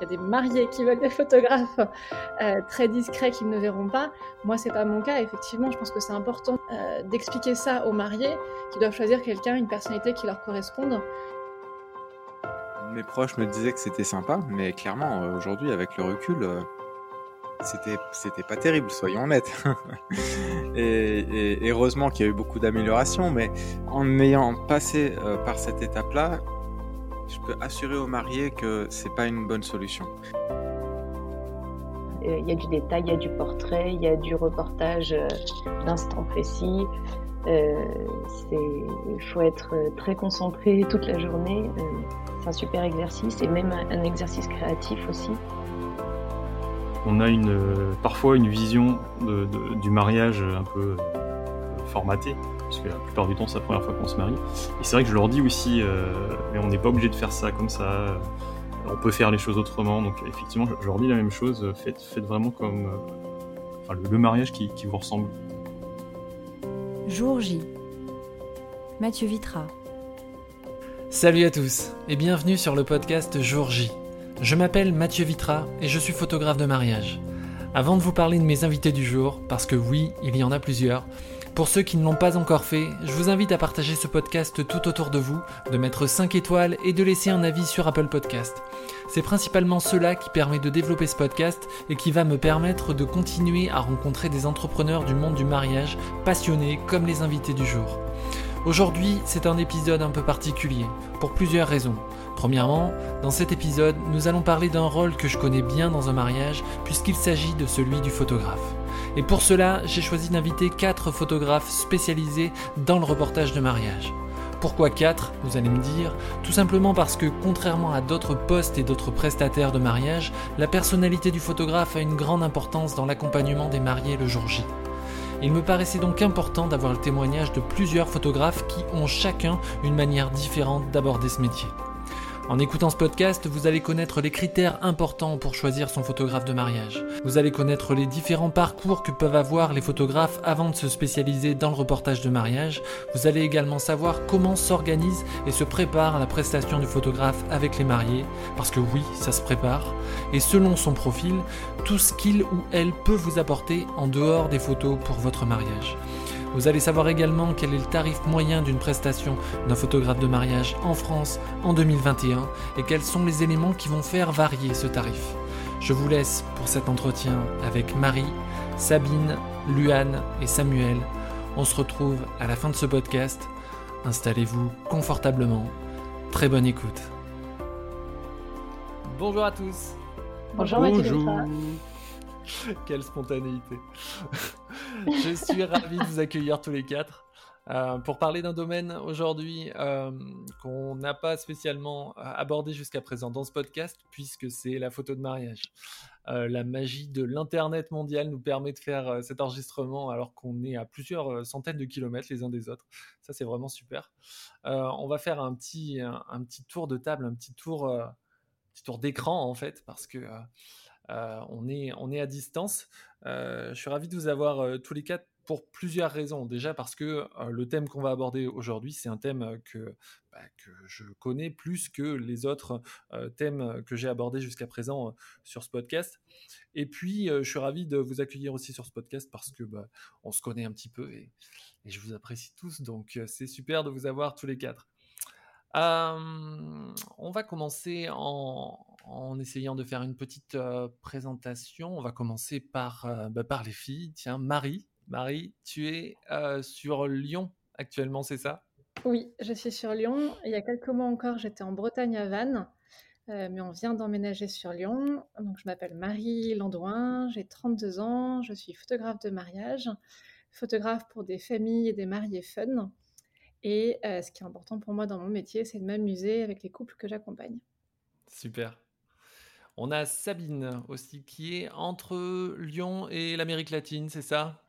Il y a des mariés qui veulent des photographes euh, très discrets qu'ils ne verront pas. Moi, c'est pas mon cas. Effectivement, je pense que c'est important euh, d'expliquer ça aux mariés qui doivent choisir quelqu'un, une personnalité qui leur corresponde. Mes proches me disaient que c'était sympa, mais clairement, euh, aujourd'hui, avec le recul, c'était c'était pas terrible, soyons honnêtes. et, heureusement qu'il y a eu beaucoup d'améliorations, mais en ayant passé par cette étape-là, je peux assurer aux mariés que c'est pas une bonne solution. Euh, il y a du détail, il y a du portrait, il y a du reportage euh, d'instant précis. Euh, il faut être très concentré toute la journée. c'est un super exercice et même un, exercice créatif aussi. On a une, parfois une vision du mariage un peu formatée parce que la plupart du temps c'est la première fois qu'on se marie. Et c'est vrai que je leur dis aussi, euh, mais on n'est pas obligé de faire ça comme ça, on peut faire les choses autrement. Donc effectivement, je, leur dis la même chose, faites, faites vraiment comme euh, le, mariage qui, qui vous ressemble. Jour J. Mathieu Vitra. Salut à tous et bienvenue sur le podcast Jour J. Je m'appelle Mathieu Vitra et je suis photographe de mariage. Avant de vous parler de mes invités du jour, parce que oui, il y en a plusieurs, pour ceux qui ne l'ont pas encore fait, je vous invite à partager ce podcast tout autour de vous, de mettre 5 étoiles et de laisser un avis sur Apple Podcast. C'est principalement cela qui permet de développer ce podcast et qui va me permettre de continuer à rencontrer des entrepreneurs du monde du mariage, passionnés comme les invités du jour. Aujourd'hui, c'est un épisode un peu particulier, pour plusieurs raisons. Premièrement, dans cet épisode, nous allons parler d'un rôle que je connais bien dans un mariage, puisqu'il s'agit de celui du photographe. Et pour cela, j'ai choisi d'inviter 4 photographes spécialisés dans le reportage de mariage. Pourquoi 4 Vous allez me dire? Tout simplement parce que contrairement à d'autres postes et d'autres prestataires de mariage, la personnalité du photographe a une grande importance dans l'accompagnement des mariés le jour J. Il me paraissait donc important d'avoir le témoignage de plusieurs photographes qui ont chacun une manière différente d'aborder ce métier. En écoutant ce podcast, vous allez connaître les critères importants pour choisir son photographe de mariage. Vous allez connaître les différents parcours que peuvent avoir les photographes avant de se spécialiser dans le reportage de mariage. Vous allez également savoir comment s'organise et se prépare la prestation du photographe avec les mariés, parce que oui, ça se prépare. Et selon son profil, tout ce qu'il ou elle peut vous apporter en dehors des photos pour votre mariage. Vous allez savoir également quel est le tarif moyen d'une prestation d'un photographe de mariage en France en 2021 et quels sont les éléments qui vont faire varier ce tarif. Je vous laisse pour cet entretien avec Marie, Sabine, Luane et Samuel. On se retrouve à la fin de ce podcast. Installez-vous confortablement. Très bonne écoute. Bonjour à tous. Bonjour, Bonjour. Quelle spontanéité. je suis ravi de vous accueillir tous les quatre. Euh, pour parler d'un domaine aujourd'hui euh, qu'on n'a pas spécialement euh, abordé jusqu'à présent dans ce podcast, puisque c'est la photo de mariage. la magie de l'Internet mondial nous permet de faire cet enregistrement alors qu'on est à plusieurs centaines de kilomètres les uns des autres. Ça, c'est vraiment super. on va faire un petit, un, petit tour de table, un petit tour, petit tour d'écran en fait, parce que euh, on, est, on est à distance. Euh, je suis ravi de vous avoir euh, tous les quatre pour plusieurs raisons. Déjà parce que le thème qu'on va aborder aujourd'hui, c'est un thème que, bah, que, je connais plus que les autres thèmes que j'ai abordés jusqu'à présent sur ce podcast. Et puis, je suis ravi de vous accueillir aussi sur ce podcast parce que bah, on se connaît un petit peu et, et je vous apprécie tous. Donc, c'est super de vous avoir tous les quatre. on va commencer en, en essayant de faire une petite présentation. On va commencer par, bah, par les filles. Tiens, Marie. Marie, tu es sur Lyon actuellement, c'est ça? Oui, je suis sur Lyon. Il y a quelques mois encore, j'étais en Bretagne à Vannes. mais on vient d'emménager sur Lyon. Donc, je m'appelle Marie Landouin, j'ai 32 ans, je suis photographe de mariage, photographe pour des familles et des mariés fun. Et ce qui est important pour moi dans mon métier, c'est de m'amuser avec les couples que j'accompagne. Super. On a Sabine aussi qui est entre Lyon et l'Amérique latine, c'est ça?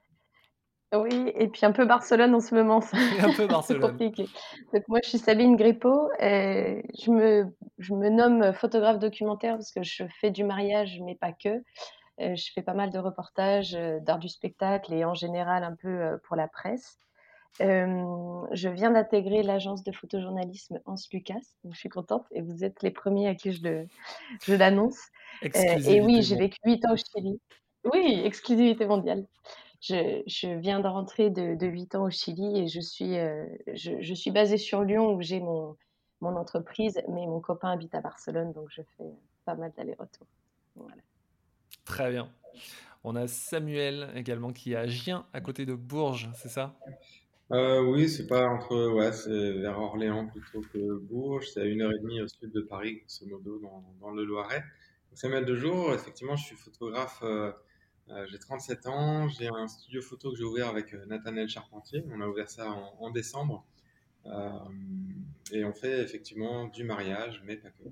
Oui, et puis un peu Barcelone en ce moment. un peu Barcelone. compliqué. Donc moi, je suis Sabine Grippo. Et je, me, je me nomme photographe documentaire parce que je fais du mariage, mais pas que. Euh, je fais pas mal de reportages euh, d'art du spectacle et en général un peu euh, pour la presse je viens d'intégrer l'agence de photojournalisme Hans Lucas, donc je suis contente et vous êtes les premiers à qui je, je l'annonce. et oui, j'ai vécu 8 ans au Chili. Oui, exclusivité mondiale. Je je viens de rentrer de de 8 ans au Chili et je suis, heu, je je suis basée sur Lyon où j'ai mon mon entreprise, mais mon copain habite à Barcelone, donc je fais pas mal d'allers-retours. Voilà. Très bien. On a Samuel également qui est à Gien, à côté de Bourges, c'est ça? Euh, Oui, c'est pas entre, ouais, c'est vers Orléans plutôt que Bourges. C'est à une heure et demie au sud de Paris, grosso modo, dans, dans le Loiret. Samuel Dejour, effectivement, je suis photographe. Euh, euh, j'ai 37 ans. J'ai un studio photo que j'ai ouvert avec Nathaniel Charpentier. On a ouvert ça en, en décembre. et on fait effectivement du mariage, mais pas que.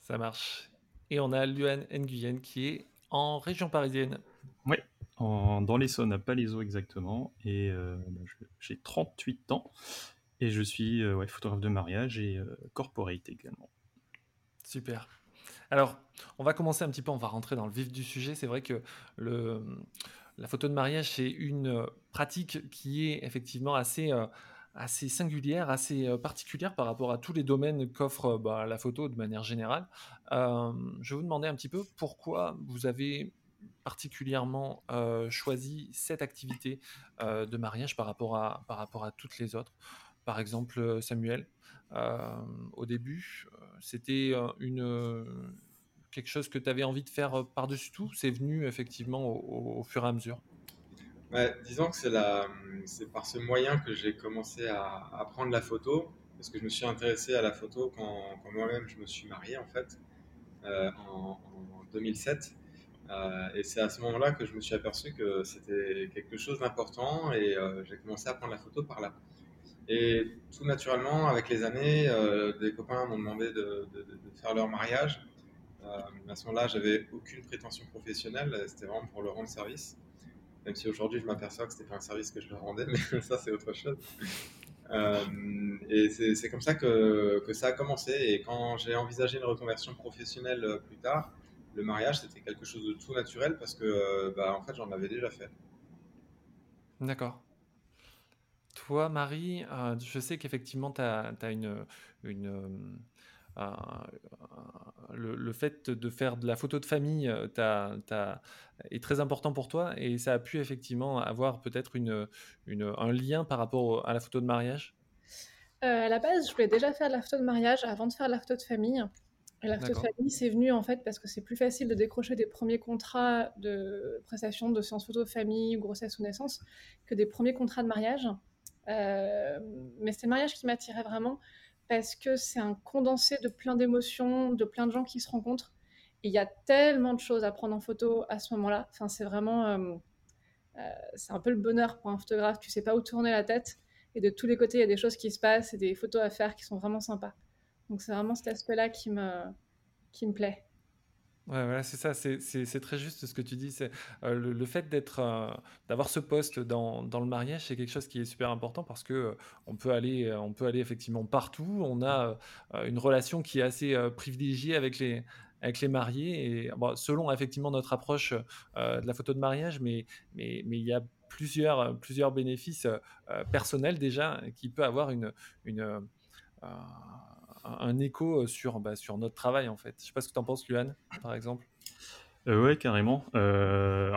Ça marche. Et on a Luan Nguyen qui est en région parisienne. Oui, dans l'Essonne, à Palaiso exactement. Et euh, bah, j'ai 38 ans. Et je suis euh, photographe de mariage et euh, corporate également. Super. Alors, on va commencer un petit peu, on va rentrer dans le vif du sujet. C'est vrai que la photo de mariage, c'est une pratique qui est effectivement assez assez singulière, assez euh, particulière par rapport à tous les domaines qu'offre bah, la photo de manière générale. Euh, je vais vous demander un petit peu pourquoi vous avez particulièrement euh, choisi cette activité de mariage par rapport, à, par rapport à toutes les autres. Par exemple, Samuel, au début, c'était une, quelque chose que tu avais envie de faire par-dessus tout. C'est venu effectivement au fur et à mesure disons que c'est, par ce moyen que j'ai commencé à apprendre la photo, parce que je me suis intéressé à la photo quand, moi-même je me suis marié en fait, euh, en, 2007. Euh, et c'est à ce moment-là que je me suis aperçu que c'était quelque chose d'important et euh, j'ai commencé à prendre la photo par là. Et tout naturellement, avec les années, des copains m'ont demandé de, faire leur mariage. à ce moment-là, j'avais aucune prétention professionnelle, c'était vraiment pour leur rendre service. Même si aujourd'hui je m'aperçois que c'était pas un service que je leur rendais, mais ça c'est autre chose. Euh, et c'est comme ça que, ça a commencé. Et quand j'ai envisagé une reconversion professionnelle euh, plus tard, le mariage c'était quelque chose de tout naturel parce que euh, bah, en fait j'en avais déjà fait. D'accord. Toi, Marie, je sais qu'effectivement, tu as, as, une, une, le, fait de faire de la photo de famille euh, est très important pour toi et ça a pu effectivement avoir peut-être une, un lien par rapport à la photo de mariage? Euh, À la base, je voulais déjà faire de la photo de mariage avant de faire de la photo de famille. Et la photo de famille, c'est venu en fait parce que c'est plus facile de décrocher des premiers contrats de prestation de séances photo de famille, grossesse ou naissance que des premiers contrats de mariage. Euh, mais c'est le mariage qui m'attirait vraiment parce que c'est un condensé de plein d'émotions, de plein de gens qui se rencontrent. Et il y a tellement de choses à prendre en photo à ce moment-là. Enfin, c'est vraiment, euh, euh, c'est un peu le bonheur pour un photographe. Tu sais pas où tourner la tête. Et de tous les côtés, il y a des choses qui se passent et des photos à faire qui sont vraiment sympas. Donc c'est vraiment cet aspect-là qui me, qui me plaît. Ouais, voilà, c'est ça, c'est très juste ce que tu dis. C'est euh, le, fait d'être, euh, d'avoir ce poste dans, dans le mariage, c'est quelque chose qui est super important parce que euh, on peut aller, peut aller effectivement partout. On a une relation qui est assez privilégiée avec les, avec les mariés et selon effectivement notre approche de la photo de mariage, mais mais mais il y a plusieurs plusieurs bénéfices personnels déjà qui peut avoir une un écho sur, bah, sur notre travail en fait. Je sais pas ce que tu en penses, Luan, par exemple. Euh, ouais, carrément. Euh,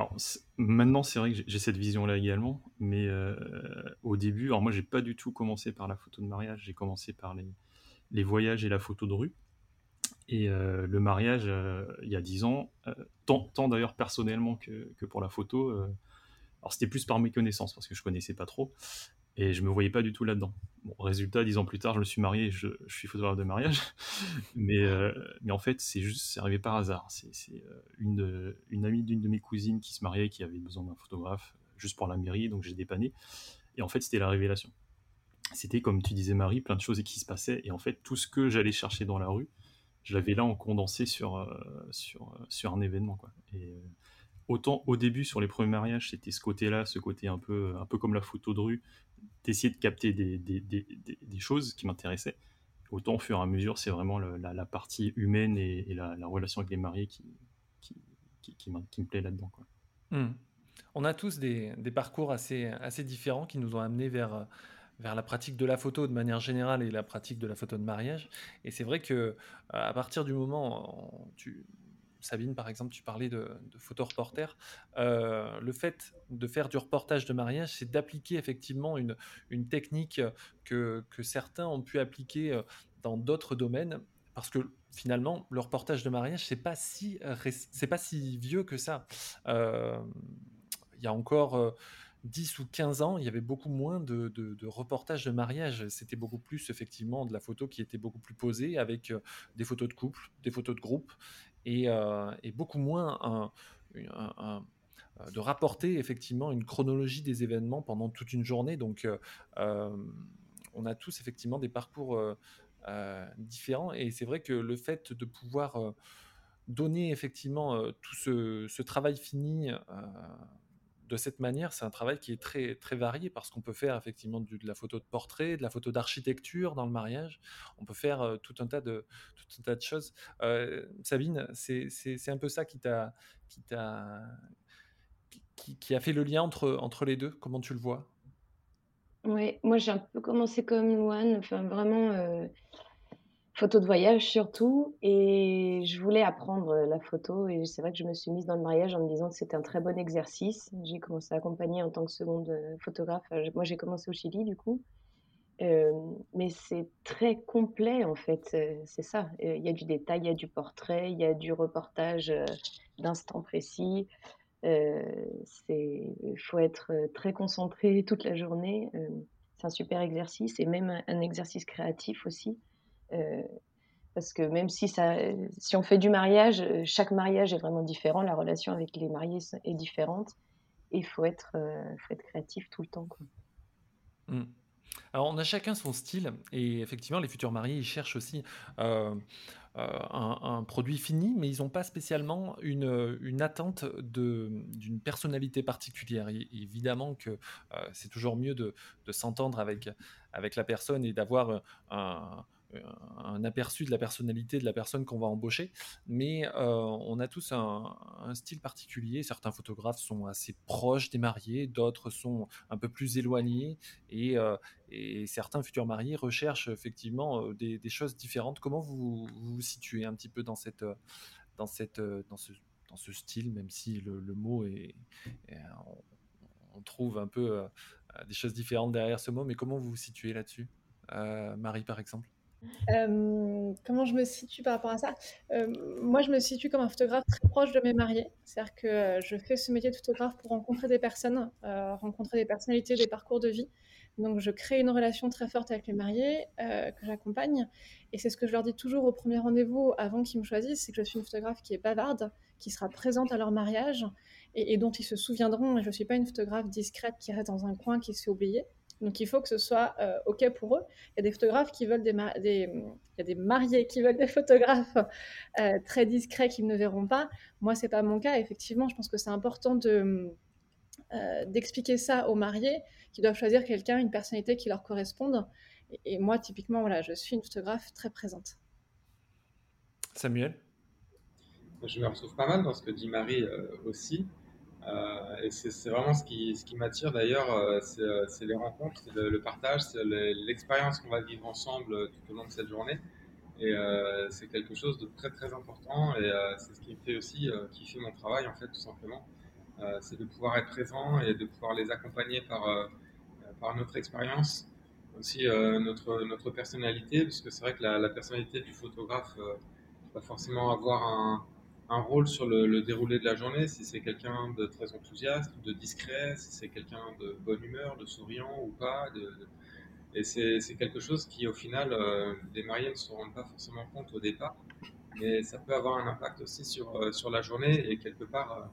maintenant, c'est vrai que j'ai cette vision-là également, mais euh, au début, alors moi, j'ai pas du tout commencé par la photo de mariage. J'ai commencé par les, les voyages et la photo de rue. Et le mariage, il y a dix ans, tant, tant d'ailleurs personnellement que, que, pour la photo. alors c'était plus par méconnaissance parce que je connaissais pas trop. Et je me voyais pas du tout là-dedans. Bon, résultat, dix ans plus tard, je me suis marié, je, je suis photographe de mariage. mais, euh, mais en fait, c'est juste, c'est arrivé par hasard. C'est euh, une, amie d'une de mes cousines qui se mariait, qui avait besoin d'un photographe, juste pour la mairie, donc j'ai dépanné. Et en fait, c'était la révélation. C'était, comme tu disais, Marie, plein de choses qui se passaient. Et en fait, tout ce que j'allais chercher dans la rue, je l'avais là en condensé sur, euh, sur, sur un événement. Quoi. Et, autant au début sur les premiers mariages c'était ce côté-là, ce côté un peu un peu comme la photo de rue, d'essayer de capter des, des, des, des choses qui m'intéressaient. Autant au fur et à mesure, c'est vraiment la, la, partie humaine et, la, la, relation avec les mariés qui, qui, qui, qui me plaît là-dedans. Mmh. On a tous des, parcours assez, assez différents qui nous ont amenés vers, vers la pratique de la photo de manière générale et la pratique de la photo de mariage. Et c'est vrai que à partir du moment, tu, Sabine, par exemple, tu parlais de, de photo-reporter. Euh, le fait de faire du reportage de mariage, c'est d'appliquer effectivement une, technique que, certains ont pu appliquer euh, dans d'autres domaines. Parce que finalement, le reportage de mariage, c'est pas si pas si vieux que ça. Euh, il y a encore 10 ou 15 ans, il y avait beaucoup moins de, reportages de mariage. C'était beaucoup plus effectivement de la photo qui était beaucoup plus posée avec des photos de couple, des photos de groupe et, euh, beaucoup moins de rapporter effectivement une chronologie des événements pendant toute une journée. Donc, euh, euh, on a tous effectivement des parcours différents et c'est vrai que le fait de pouvoir donner effectivement tout ce, travail fini de cette manière, c'est un travail qui est très, très varié parce qu'on peut faire effectivement de la photo de portrait, de la photo d'architecture dans le mariage. On peut faire euh, tout, un tas de, tout un tas de choses. Euh, Sabine, c'est un peu ça qui t'a qui, qui, qui, a fait le lien entre, entre les deux. Comment tu le vois? Oui, moi j'ai un peu commencé comme Luan, enfin vraiment. Euh, photo de voyage surtout. Et je voulais apprendre euh, la photo. Et c'est vrai que je me suis mise dans le mariage en me disant que c'était un très bon exercice. J'ai commencé à accompagner en tant que seconde euh, photographe. Moi, j'ai commencé au Chili, du coup. Euh, mais c'est très complet en fait, c'est ça. Il y a du détail, il y a du portrait, il y a du reportage d'instant précis. Il faut être très concentré toute la journée. c'est un super exercice et même un exercice créatif aussi. Euh, parce que même si, ça, si on fait du mariage, euh, chaque mariage est vraiment différent, la relation avec les mariés est différente, et il faut être, euh, faut être créatif tout le temps. Mmh. Alors, on a chacun son style, et effectivement, les futurs mariés, ils cherchent aussi un, produit fini, mais ils n'ont pas spécialement une, une attente d'une personnalité particulière. évidemment que c'est toujours mieux de, de s'entendre avec, avec la personne et d'avoir un un aperçu de la personnalité de la personne qu'on va embaucher, mais euh, on a tous un, style particulier. Certains photographes sont assez proches des mariés, d'autres sont un peu plus éloignés, et, euh, certains futurs mariés recherchent effectivement euh, des, choses différentes. Comment vous, vous situez un petit peu dans, cette, dans, ce, dans ce style, même si le, mot est, on, trouve un peu des choses différentes derrière ce mot, mais comment vous vous situez là-dessus Marie, par exemple? Euh, comment je me situe par rapport à ça? Euh, Moi, je me situe comme un photographe très proche de mes mariés. C'est-à-dire que euh, je fais ce métier de photographe pour rencontrer des personnes, rencontrer des personnalités, des parcours de vie. Donc, je crée une relation très forte avec les mariés que j'accompagne. Et c'est ce que je leur dis toujours au premier rendez-vous avant qu'ils me choisissent, c'est que je suis une photographe qui est bavarde, qui sera présente à leur mariage et, dont ils se souviendront. Je ne suis pas une photographe discrète qui reste dans un coin, qui se fait oublier. Donc il faut que ce soit euh, OK pour eux. Il y a des photographes qui veulent des, des... il y a des mariés qui veulent des photographes euh, très discrets qu'ils ne verront pas. Moi, c'est pas mon cas. Effectivement, je pense que c'est important de euh, d'expliquer ça aux mariés qui doivent choisir quelqu'un, une personnalité qui leur corresponde. Et, moi, typiquement, voilà, je suis une photographe très présente. Samuel? Je me retrouve pas mal dans ce que dit Marie aussi. Euh, et c'est vraiment ce qui, ce qui m'attire d'ailleurs, euh, euh, c'est les rencontres, c'est le, partage, c'est l'expérience qu'on va vivre ensemble tout au long de cette journée. Et c'est quelque chose de très très important et c'est ce qui fait aussi kiffer mon travail en fait tout simplement. c'est de pouvoir être présent et de pouvoir les accompagner par, par notre expérience, aussi notre, notre personnalité, parce que c'est vrai que la, la, personnalité du photographe va forcément avoir un, un rôle sur le, déroulé de la journée, si c'est quelqu'un de très enthousiaste, de discret, si c'est quelqu'un de bonne humeur, de souriant ou pas. De, et c'est quelque chose qui, au final, euh, les mariés ne se rendent pas forcément compte au départ, mais ça peut avoir un impact aussi sur, euh, sur la journée et quelque part, euh,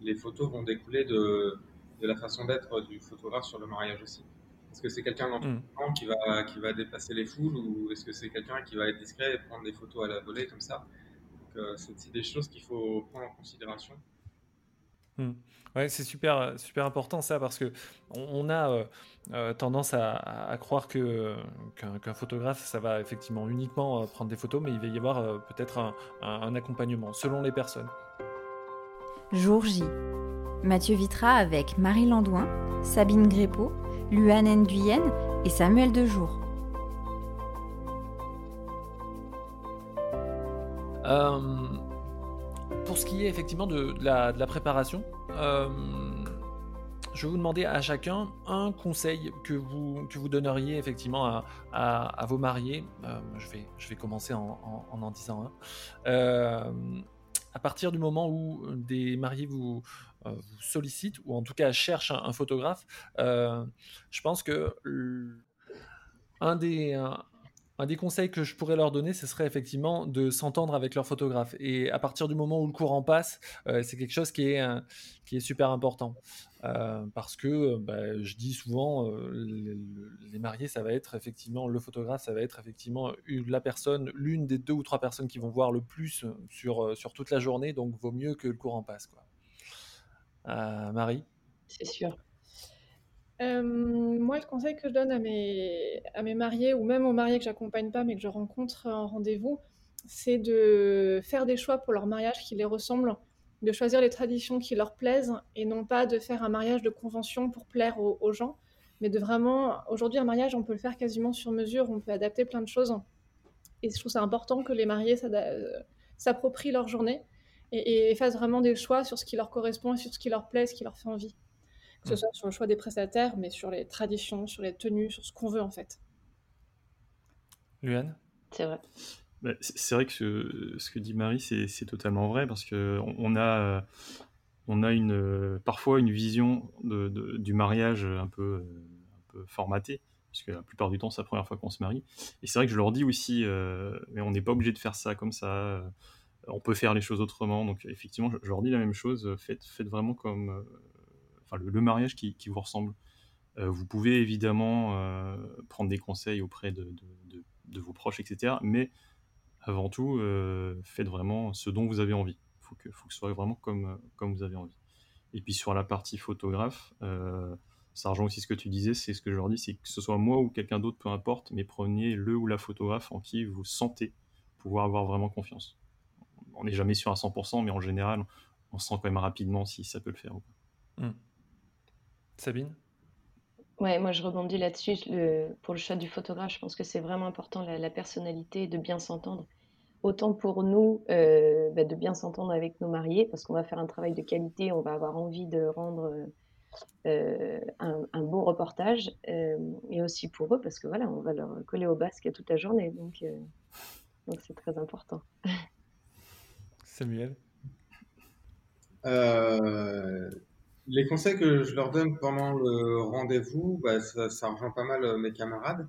les photos vont découler de, de la façon d'être du photographe sur le mariage aussi. Est-ce que c'est quelqu'un d'enthousiaste mm. qui, va, qui va dépasser les foules ou est-ce que c'est quelqu'un qui va être discret et prendre des photos à la volée comme ça? C'est des choses qu'il faut prendre en considération. Hmm. Ouais, c'est super, super important ça parce que on, a euh, euh, tendance à, croire que qu'un photographe ça va effectivement uniquement prendre des photos, mais il va y avoir peut-être un, un, accompagnement selon les personnes. Jour J. Mathieu Vitra avec Marie Landouin, Sabine Grépeau, Luan Nguyen, et Samuel Dejour. Euh, pour ce qui est effectivement de, la, préparation, euh, je vais vous demander à chacun un conseil que vous, que vous donneriez effectivement à, vos mariés. Euh, je, vais, je vais commencer en en, disant un. à partir du moment où des mariés vous, vous sollicitent, ou en tout cas cherchent un, photographe, je pense que un des, des conseils que je pourrais leur donner, ce serait effectivement de s'entendre avec leur photographe. Et à partir du moment où le courant passe, euh, c'est quelque chose qui est, euh, super important. Euh, parce que bah, je dis souvent, les, mariés, ça va être effectivement, le photographe, ça va être effectivement la personne, l'une des deux ou trois personnes qui vont voir le plus sur, toute la journée. Donc, vaut mieux que le courant passe. Marie? C'est sûr. Euh, moi, le conseil que je donne à mes, à mes mariés, ou même aux mariés que j'accompagne pas, mais que je rencontre en rendez-vous, c'est de faire des choix pour leur mariage qui les ressemblent, de choisir les traditions qui leur plaisent, et non pas de faire un mariage de convention pour plaire aux, gens, mais de vraiment... Aujourd'hui, un mariage, on peut le faire quasiment sur mesure, on peut adapter plein de choses. Et je trouve ça important que les mariés s'approprient leur journée et, et fassent vraiment des choix sur ce qui leur correspond et sur ce qui leur plaît, ce qui leur fait envie que ce mm. soit sur le choix des prestataires, mais sur les traditions, sur les tenues, sur ce qu'on veut en fait. Luan C'est vrai. Bah, c'est vrai que ce, que dit Marie, c'est totalement vrai, parce qu'on on a, on a une, parfois une vision de, du mariage un peu, un peu formatée, parce que la plupart du temps, c'est la première fois qu'on se marie. Et c'est vrai que je leur dis aussi, euh, mais on n'est pas obligé de faire ça comme ça, on peut faire les choses autrement. Donc effectivement, je, leur dis la même chose, faites, faites vraiment comme, le, mariage qui, vous ressemble. Euh, vous pouvez évidemment euh, prendre des conseils auprès de, vos proches, etc. Mais avant tout, euh, faites vraiment ce dont vous avez envie. Il faut que, faut que ce soit vraiment comme, comme vous avez envie. Et puis sur la partie photographe, ça rejoint aussi ce que tu disais, c'est ce que je leur dis, c'est que ce soit moi ou quelqu'un d'autre, peu importe, mais prenez le ou la photographe en qui vous sentez pouvoir avoir vraiment confiance. On n'est jamais sûr à 100%, mais en général, on sent quand même rapidement si ça peut le faire ou pas. Mmh. Sabine? Ouais, moi je rebondis là-dessus. pour le choix du photographe, je pense que c'est vraiment important la, personnalité de bien s'entendre. Autant pour nous euh, bah, de bien s'entendre avec nos mariés, parce qu'on va faire un travail de qualité, on va avoir envie de rendre euh, un, beau reportage, euh, et aussi pour eux, parce que voilà, on va leur coller au basque toute la journée, donc donc c'est très important. Samuel? Les conseils que je leur donne pendant le rendez-vous, bah, ça, ça, rejoint pas mal euh, mes camarades.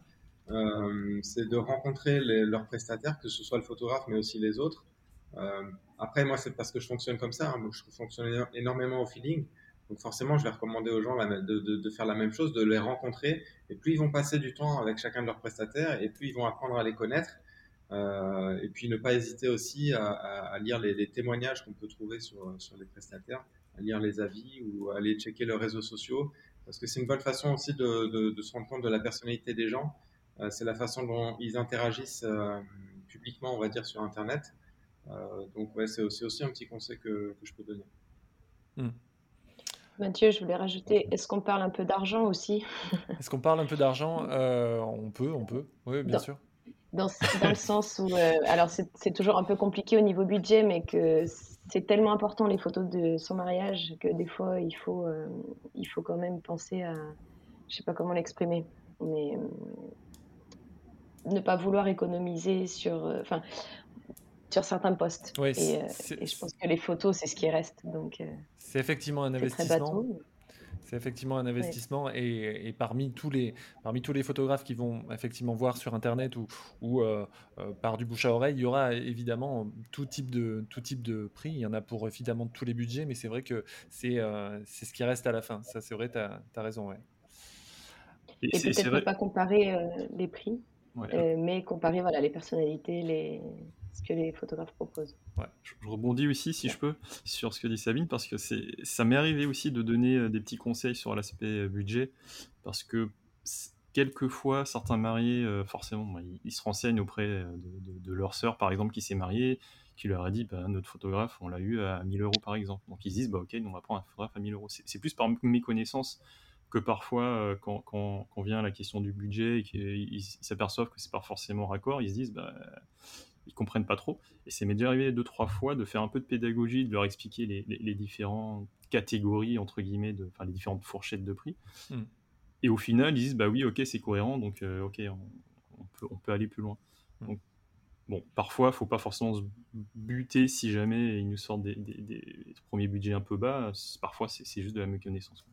Euh, c'est de rencontrer leurs prestataires, que ce soit le photographe, mais aussi les autres. Euh, après, moi, c'est parce que je fonctionne comme ça. Hein, je fonctionne énormément au feeling. Donc forcément, je vais recommander aux gens de, de, de, faire la même chose, de les rencontrer. Et plus ils vont passer du temps avec chacun de leurs prestataires, et plus ils vont apprendre à les connaître. Euh, et puis ne pas hésiter aussi à, à lire les, les témoignages qu'on peut trouver sur, sur les prestataires lire les avis ou aller checker leurs réseaux sociaux, parce que c'est une bonne façon aussi de, de, se rendre compte de la personnalité des gens. Euh, c'est la façon dont ils interagissent euh, publiquement, on va dire, sur Internet. Euh, donc ouais, c'est aussi, aussi un petit conseil que, que je peux donner. Hmm. Mathieu, je voulais rajouter, est-ce qu'on parle un peu d'argent aussi? Est-ce qu'on parle un peu d'argent? On peut, on peut, oui, bien sûr. Dans, dans, le sens où, alors c'est toujours un peu compliqué au niveau budget, mais que c'est tellement important les photos de son mariage que des fois il faut, euh, il faut quand même penser à, je sais pas comment l'exprimer, mais euh, ne pas vouloir économiser sur, euh, enfin, sur certains postes. et, je pense que les photos c'est ce qui reste. Donc c'est effectivement un investissement. C'est effectivement un investissement et, parmi, tous les, parmi tous les photographes qui vont effectivement voir sur Internet ou, ou euh, euh, par du bouche à oreille, il y aura évidemment tout type de, tout type de prix. Il y en a pour évidemment tous les budgets, mais c'est vrai que c'est euh, c'est ce qui reste à la fin. Ça, c'est vrai, tu as, raison. Ouais. Et, peut-être ne pas comparer les prix, mais comparer voilà, les personnalités, les ce que les photographes proposent. Ouais, je, rebondis aussi, si je peux, sur ce que dit Sabine, parce que ça m'est arrivé aussi de donner euh, des petits conseils sur l'aspect euh, budget, parce que quelquefois, certains mariés, euh, forcément, ils, se renseignent auprès de, leur sœur, par exemple, qui s'est mariée, qui leur a dit, bah, notre photographe, on l'a eu à 1000 euros, par exemple. Donc ils se disent, bah, ok, on va prendre un photographe à 1000 euros. C'est plus par mes connaissances que parfois, quand, quand, quand, vient la question du budget et qu'ils s'aperçoivent que c'est pas forcément raccord, ils se disent, bah, ils comprennent pas trop. Et c'est m'est déjà arrivé deux, trois fois de faire un peu de pédagogie, de leur expliquer les, les, différentes catégories, entre guillemets, de, enfin, les différentes fourchettes de prix. Hmm. Et au final, ils disent, bah oui, ok, c'est cohérent, donc ok, on, peut, on peut aller plus loin. Hmm. Donc, bon, parfois, faut pas forcément se buter si jamais ils nous sortent des, des, premiers budgets un peu bas. Parfois, c'est juste de la méconnaissance.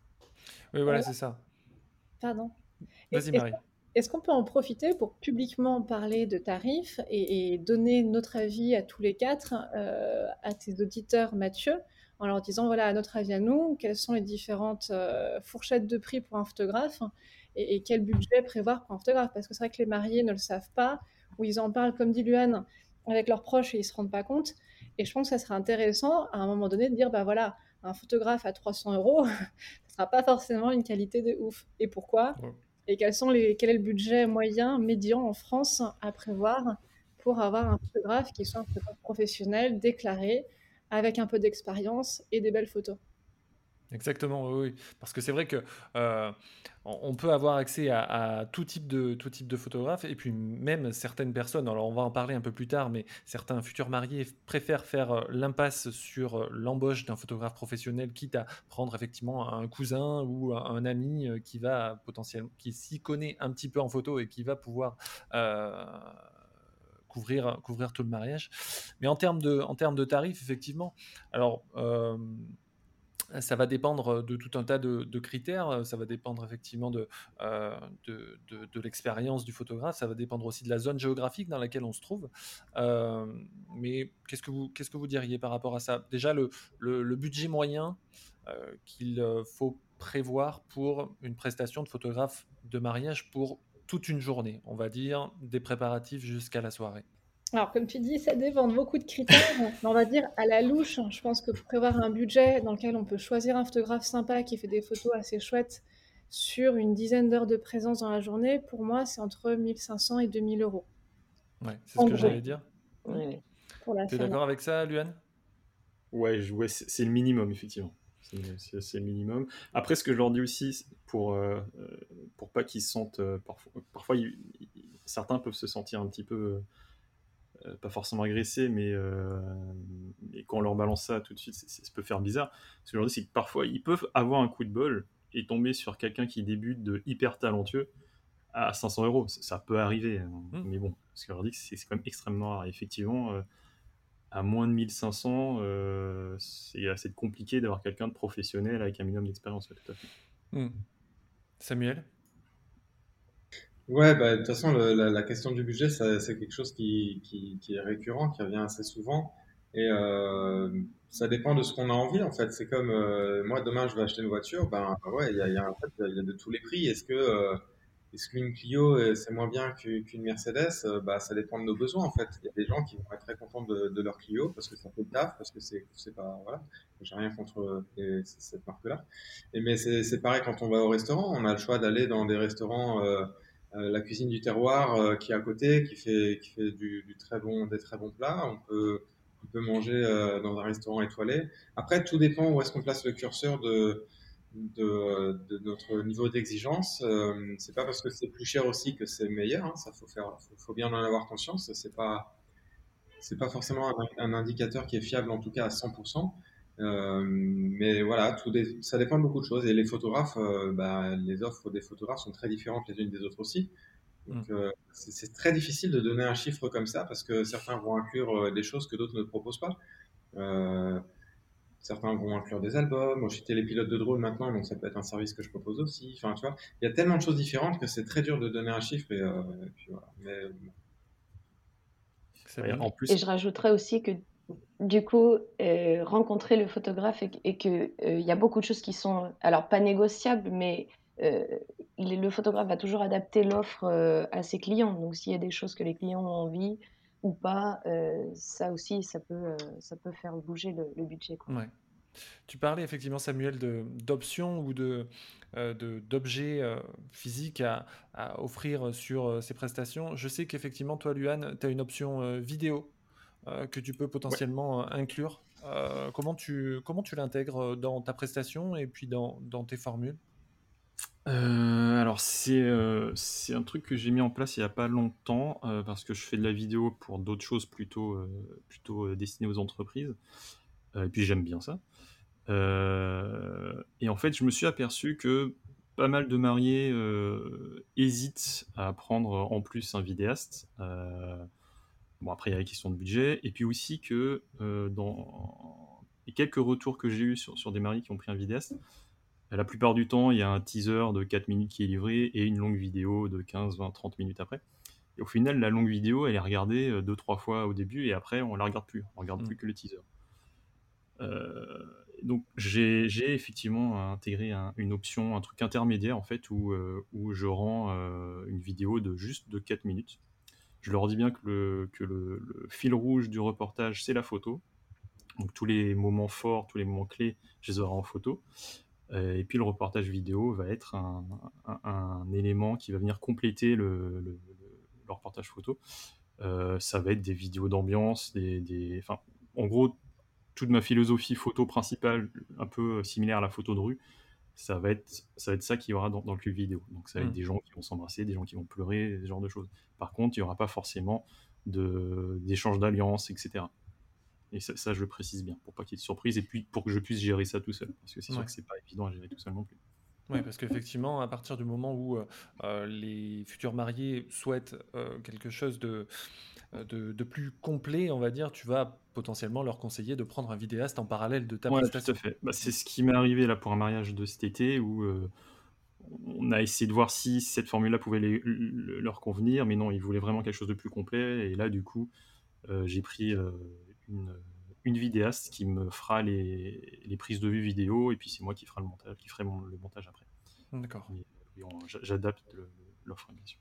Oui, voilà, c'est ça. Pardon. Vas-y, Marie. Est-ce qu'on peut en profiter pour publiquement parler de tarifs et, donner notre avis à tous les quatre, euh, à tes auditeurs, Mathieu, en leur disant, voilà, à notre avis à nous, quelles sont les différentes euh, fourchettes de prix pour un photographe et, quel budget prévoir pour un photographe? Parce que c'est vrai que les mariés ne le savent pas, où ils en parlent, comme dit Luan, avec leurs proches et ils ne se rendent pas compte. Et je pense que ça serait intéressant à un moment donné de dire, bah voilà, un photographe à 300 euros, ça ne sera pas forcément une qualité de ouf. Et pourquoi? Et quels sont les, quel est le budget moyen, médian en France à prévoir pour avoir un photographe qui soit un photographe professionnel, déclaré, avec un peu d'expérience et des belles photos? Exactement, oui, parce que c'est vrai que euh, on peut avoir accès à, tout type de tout type de photographe et puis même certaines personnes. Alors on va en parler un peu plus tard, mais certains futurs mariés préfèrent faire euh, l'impasse sur euh, l'embauche d'un photographe professionnel, quitte à prendre effectivement un cousin ou un ami qui va potentiellement, qui s'y connaît un petit peu en photo et qui va pouvoir couvrir couvrir tout le mariage. Mais en termes de en termes de tarifs, effectivement, alors ça va dépendre de tout un tas de, critères. Ça va dépendre effectivement de, de, l'expérience du photographe. Ça va dépendre aussi de la zone géographique dans laquelle on se trouve. Mais qu'est-ce que, vous, qu'est-ce que vous diriez par rapport à ça? Déjà, le, le, budget moyen qu'il faut prévoir pour une prestation de photographe de mariage pour toute une journée, on va dire, des préparatifs jusqu'à la soirée. Alors, comme tu dis, ça dépend de beaucoup de critères. on va dire à la louche, je pense que pour prévoir un budget dans lequel on peut choisir un photographe sympa qui fait des photos assez chouettes sur une dizaine d'heures de présence dans la journée, pour moi, c'est entre 1500 et 2000 euros. Ouais, c'est ce que j'allais dire. Oui. Tu es d'accord avec ça, Luan? Ouais, c'est le minimum, effectivement. C'est le minimum. Après, ce que je leur dis aussi, pour, euh, pour pas qu'ils se sentent. Euh, parfois, parfois certains peuvent se sentir un petit peu euh, pas forcément agressé, mais, euh, quand on leur balance ça tout de suite, ça peut faire bizarre. Ce que je leur dis, c'est que parfois, ils peuvent avoir un coup de bol et tomber sur quelqu'un qui débute de hyper talentueux à 500 euros. Ça, peut arriver, hein. mmh. mais bon, ce que je leur dis, c'est quand même extrêmement rare. Effectivement, euh, à moins de 1500, c'est assez compliqué d'avoir quelqu'un de professionnel avec un minimum d'expérience. Mmh. Samuel? Ouais, bah, de toute façon, la, la, question du budget, c'est quelque chose qui, qui, qui, est récurrent, qui revient assez souvent. Et euh, ça dépend de ce qu'on a envie, en fait. C'est comme, euh, moi, demain, je vais acheter une voiture. Ben, ouais, il y a, y, a, fait, y a de tous les prix. Est-ce que, euh, est-ce qu'une Clio, euh, c'est moins bien qu'une Mercedes? Euh, bah, Ça dépend de nos besoins, en fait. Il y a des gens qui vont être très contents de, de leur Clio parce que ça fait le taf, parce que c'est pas... Voilà, j'ai rien contre cette marque-là. Et mais c'est pareil quand on va au restaurant. On a le choix d'aller dans des restaurants... Euh, la cuisine du terroir euh, qui est à côté, qui fait, qui fait du, très bon, des très bons plats. On peut, on peut manger euh, dans un restaurant étoilé. Après, tout dépend où est-ce qu'on place le curseur de, de, notre niveau d'exigence. Euh, c'est pas parce que c'est plus cher aussi que c'est meilleur. Hein. Ça faut faire, faut, bien en avoir conscience. C'est pas, c'est pas forcément un, indicateur qui est fiable en tout cas à 100%. Euh, mais voilà, tout ça dépend de beaucoup de choses. Et les photographes, euh, bah, les offres des photographes sont très différentes les unes des autres aussi. Donc, mm. euh, c'est très difficile de donner un chiffre comme ça parce que certains vont inclure des choses que d'autres ne proposent pas. certains vont inclure des albums. Moi, je suis télépilote de drone maintenant, donc ça peut être un service que je propose aussi. Enfin, tu vois, il y a tellement de choses différentes que c'est très dur de donner un chiffre. Et, puis voilà. Mais, en plus... Et je rajouterais aussi que du coup, euh, rencontrer le photographe et, qu'il euh, y a beaucoup de choses qui sont, alors pas négociables, mais euh, le photographe va toujours adapter l'offre à ses clients. Donc, s'il y a des choses que les clients ont envie ou pas, ça aussi, ça peut, faire bouger le, budget. Tu parlais effectivement, Samuel, d'options ou d'objets physiques à, offrir sur ces prestations. Je sais qu'effectivement, toi, Luan, tu as une option vidéo euh, que tu peux potentiellement euh, inclure. Euh, comment tu, comment tu l'intègres dans ta prestation et puis dans, dans tes formules? Euh, alors c'est euh, c'est un truc que j'ai mis en place il n'y a pas longtemps euh, parce que je fais de la vidéo pour d'autres choses plutôt euh, plutôt euh, destinées aux entreprises. Euh, et puis j'aime bien ça. Euh, et en fait je me suis aperçu que pas mal de mariés euh, hésitent à prendre en plus un vidéaste. Euh, bon après il y a la question de budget et puis aussi que euh, dans les quelques retours que j'ai eu sur, sur des mariés qui ont pris un vidéaste la plupart du temps, il y a un teaser de 4 minutes qui est livré et une longue vidéo de 15, 20, 30 minutes après. Et au final, la longue vidéo, elle est regardée 2-3 fois au début et après, on la regarde plus. On regarde Mm. plus que le teaser. Euh, donc, j'ai j'ai effectivement intégré un- une option, un truc intermédiaire en fait, où, euh, où je rends euh, une vidéo de juste de 4 minutes. Je leur dis bien que le, fil rouge du reportage, c'est la photo. Donc, tous les moments forts, tous les moments clés, je les aurai en photo. Euh, et puis le reportage vidéo va être un, élément qui va venir compléter le, reportage photo. Euh, ça va être des vidéos d'ambiance, des, en gros, toute ma philosophie photo principale, un peu similaire à la photo de rue, ça va être ça, va être ça qu'il y aura dans, dans le club vidéo. Donc ça va être Mm. des gens qui vont s'embrasser, des gens qui vont pleurer, ce genre de choses. Par contre, il n'y aura pas forcément de- d'échange d'alliances, etc. Et ça, ça, je le précise bien, pour pas qu'il y ait de surprise, et puis pour que je puisse gérer ça tout seul, parce que c'est sûr que c'est pas évident à gérer tout seul non plus. Oui, parce qu'effectivement, à partir du moment où euh, euh, les futurs mariés souhaitent euh, quelque chose de, de, de plus complet, on va dire, tu vas potentiellement leur conseiller de prendre un vidéaste en parallèle de ta Ouais, tout prestation. à fait. Bah, c'est ce qui m'est arrivé là pour un mariage de cet été où euh, on a essayé de voir si cette formule-là pouvait les- leur convenir, mais non, ils voulaient vraiment quelque chose de plus complet. Et là, du coup, j'ai pris une, une vidéaste qui me fera les, les prises de vue vidéo, et puis c'est moi qui fera le montage, qui ferai mon- le montage après. D'accord. J'adapte l'offre, bien sûr.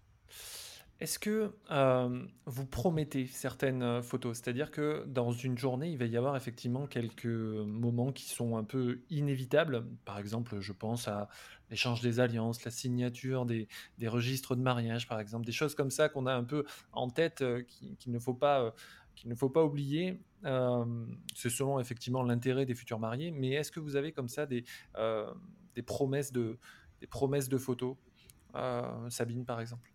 Est-ce que euh, vous promettez certaines euh, photos? C'est-à-dire que dans une journée, il va y avoir effectivement quelques moments qui sont un peu inévitables. Par exemple, je pense à l'échange des alliances, la signature des, des registres de mariage, par exemple, des choses comme ça qu'on a un peu en tête euh, qui- ne faut pas, euh, qu'il ne faut pas oublier. C'est selon effectivement l'intérêt des futurs mariés. Mais est-ce que vous avez comme ça des, euh, promesses de, photos Euh, Sabine, par exemple?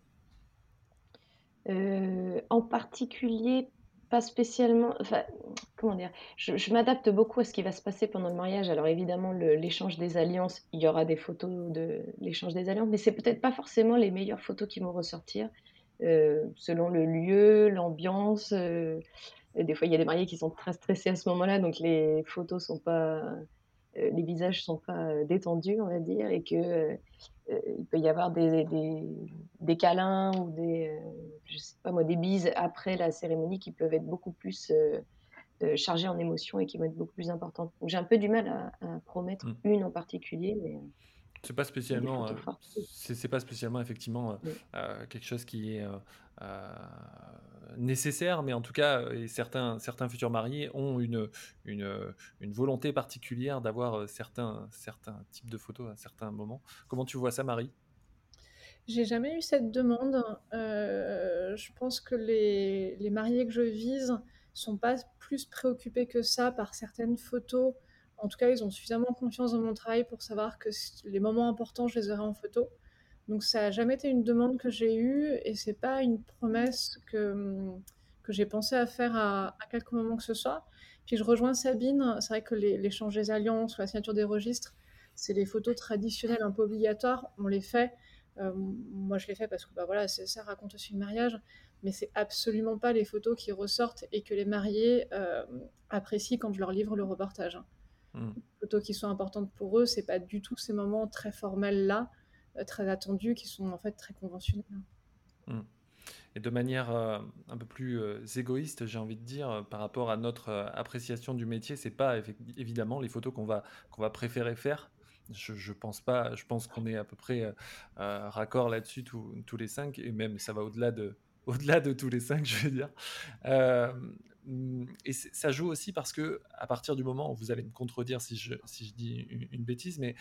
Euh, en particulier, pas spécialement. Comment dire? Je, m'adapte beaucoup à ce qui va se passer pendant le mariage. Alors évidemment, l'échange des alliances, il y aura des photos de l'échange des alliances, mais c'est peut-être pas forcément les meilleures photos qui vont ressortir selon le lieu, l'ambiance. Et des fois, il y a des mariés qui sont très stressés à ce moment-là, donc les photos sont pas, euh, les visages sont pas euh, détendus, on va dire, et que euh, il peut y avoir des, des, des câlins ou des, euh, je sais pas moi, des bises après la cérémonie qui peuvent être beaucoup plus chargées en émotions et qui vont être beaucoup plus importantes. Donc j'ai un peu du mal à, à promettre Mm. une en particulier, mais C'est pas spécialement, euh, c'est pas spécialement effectivement euh, Oui. euh, quelque chose qui est euh, nécessaire, mais en tout cas, et certains, certains futurs mariés ont une, une, une volonté particulière d'avoir certains, certains types de photos à certains moments. Comment tu vois ça, Marie? J'ai jamais eu cette demande. Je pense que les, les mariés que je vise sont pas plus préoccupés que ça par certaines photos. En tout cas, ils ont suffisamment confiance dans mon travail pour savoir que les moments importants, je les aurai en photo. Donc ça n'a jamais été une demande que j'ai eue et c'est pas une promesse que, que j'ai pensé à faire à, à quelque moment que ce soit. Puis je rejoins Sabine, c'est vrai que l'échange des alliances ou la signature des registres, c'est les photos traditionnelles un peu obligatoires, on les fait. Euh, moi, je les fais parce que bah, ça raconte aussi le mariage, mais c'est absolument pas les photos qui ressortent et que les mariés euh, apprécient quand je leur livre le reportage. Les photos qui sont importantes pour eux, c'est pas du tout ces moments très formels là, euh, très attendus, qui sont en fait très conventionnels. Et de manière euh, un peu plus euh, égoïste, j'ai envie de dire, euh, par rapport à notre appréciation du métier, c'est pas évidemment les photos qu'on va, qu'on va préférer faire. Je, je pense pas, je pense qu'on est à peu près raccord là-dessus tous, les cinq, et même ça va au-delà de, au-delà de tous les cinq, je veux dire. Euh, mm, et c'est- ça joue aussi parce que à partir du moment, vous allez me contredire si je, si je dis une, bêtise, mais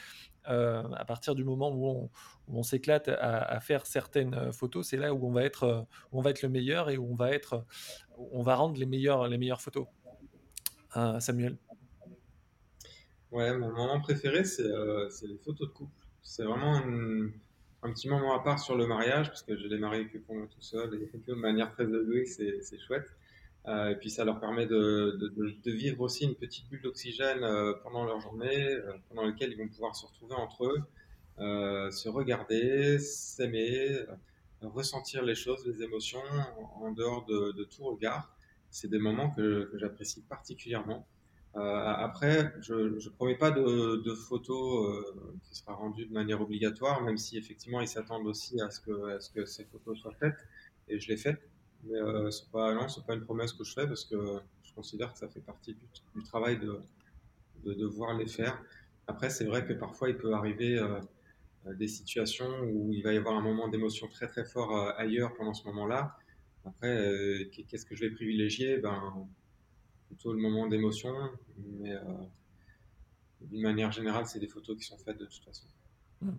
euh, à partir du moment où on, où s'éclate à, faire certaines euh, photos, c'est là où on va être, euh, où on va être le meilleur et où on va être, où on va rendre les meilleures, les meilleures photos. Samuel. Ouais, mon moment préféré, c'est euh, les photos de couple. c'est vraiment un petit moment à part sur le mariage, parce que je l'ai marié que pour moi tout seul et de manière très égoïque, c'est chouette. Euh, et puis ça leur permet de, de, de, vivre aussi une petite bulle d'oxygène euh, pendant leur journée, euh, pendant laquelle ils vont pouvoir se retrouver entre eux, se regarder, s'aimer, ressentir les choses, les émotions en, dehors de, de, tout regard. C'est des moments que, que j'apprécie particulièrement. après, je ne promets pas de, de photos qui sera rendues de manière obligatoire, même si effectivement ils s'attendent aussi à ce, que, à ce que ces photos soient faites, et je les fais. Mais euh, c'est pas, non, c'est pas une promesse que je fais parce que je considère que ça fait partie du, travail de, de devoir les faire. Après, c'est vrai que parfois il peut arriver euh, des situations où il va y avoir un moment d'émotion très très fort euh, ailleurs pendant ce moment-là. Après, euh, qu'est-ce que je vais privilégier? Ben, plutôt le moment d'émotion, mais d'une manière générale, c'est des photos qui sont faites de toute façon. Mmh.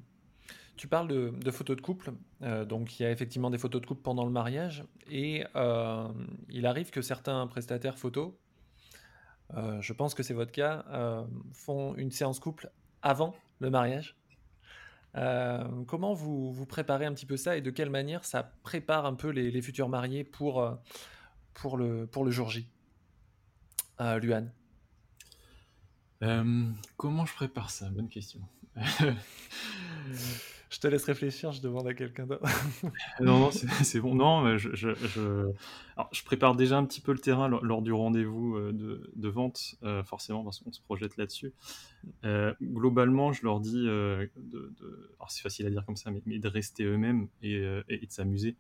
Tu parles de, photos de couple, euh, donc il y a effectivement des photos de couple pendant le mariage, et euh, il arrive que certains prestataires photos, euh, je pense que c'est votre cas, font une séance couple avant le mariage. comment vous, vous préparez un petit peu ça et de quelle manière ça prépare un peu les, futurs mariés pour, pour, le, pour le jour J? Luan. Comment je prépare ça? Bonne question. Je te laisse réfléchir, je demande à quelqu'un d'autre. non, non, c'est bon. Non, je, je, je... Prépare déjà un petit peu le terrain lors, du rendez-vous euh, de, vente, euh, forcément, parce qu'on se projette là-dessus. Euh, globalement, je leur dis, alors c'est facile à dire comme ça, mais, de rester eux-mêmes et, de s'amuser.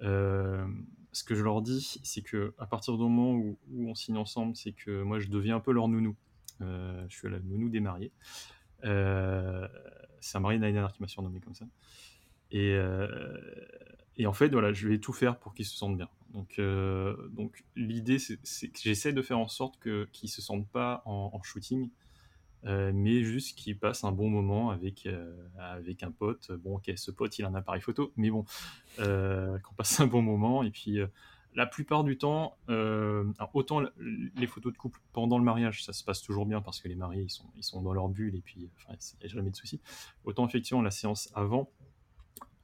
ce que je leur dis, c'est que à partir du moment où, où on signe ensemble, c'est que moi, je deviens un peu leur nounou. je suis la nounou des mariés. Euh, c'est un mari l'année qui m'a surnommé comme ça. Et, euh, et, en fait, voilà, je vais tout faire pour qu'ils se sentent bien. Donc, euh, donc l'idée, c'est que j'essaie de faire en sorte qu'ils ne se sentent pas en, shooting, euh, mais juste qu'ils passent un bon moment avec, avec un pote. Bon, ok, ce pote, il a un appareil photo, mais bon, qu'on passe un bon moment. Et puis, la plupart du temps, euh, autant les photos de couple pendant le mariage, ça se passe toujours bien parce que les mariés ils sont, ils sont dans leur bulle et puis enfin, il n'y a jamais de soucis. Autant effectivement la séance avant,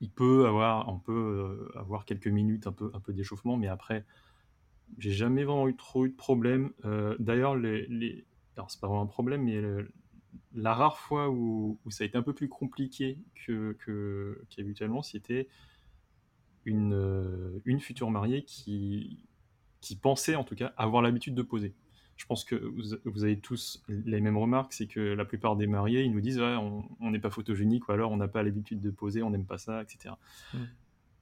il peut avoir, on peut euh, avoir quelques minutes un peu, un peu d'échauffement, mais après, j'ai jamais vraiment eu trop eu de problème. Euh, D'ailleurs, les, les, c'est pas vraiment un problème, mais la rare fois où, où, ça a été un peu plus compliqué que qu'habituellement, c'était une, euh, une future mariée qui, qui pensait en tout cas avoir l'habitude de poser. Je pense que vous, avez tous les mêmes remarques, c'est que la plupart des mariés, ils nous disent ouais, on n'est pas photogénique ou alors on n'a pas l'habitude de poser, on n'aime pas ça, etc. Mm.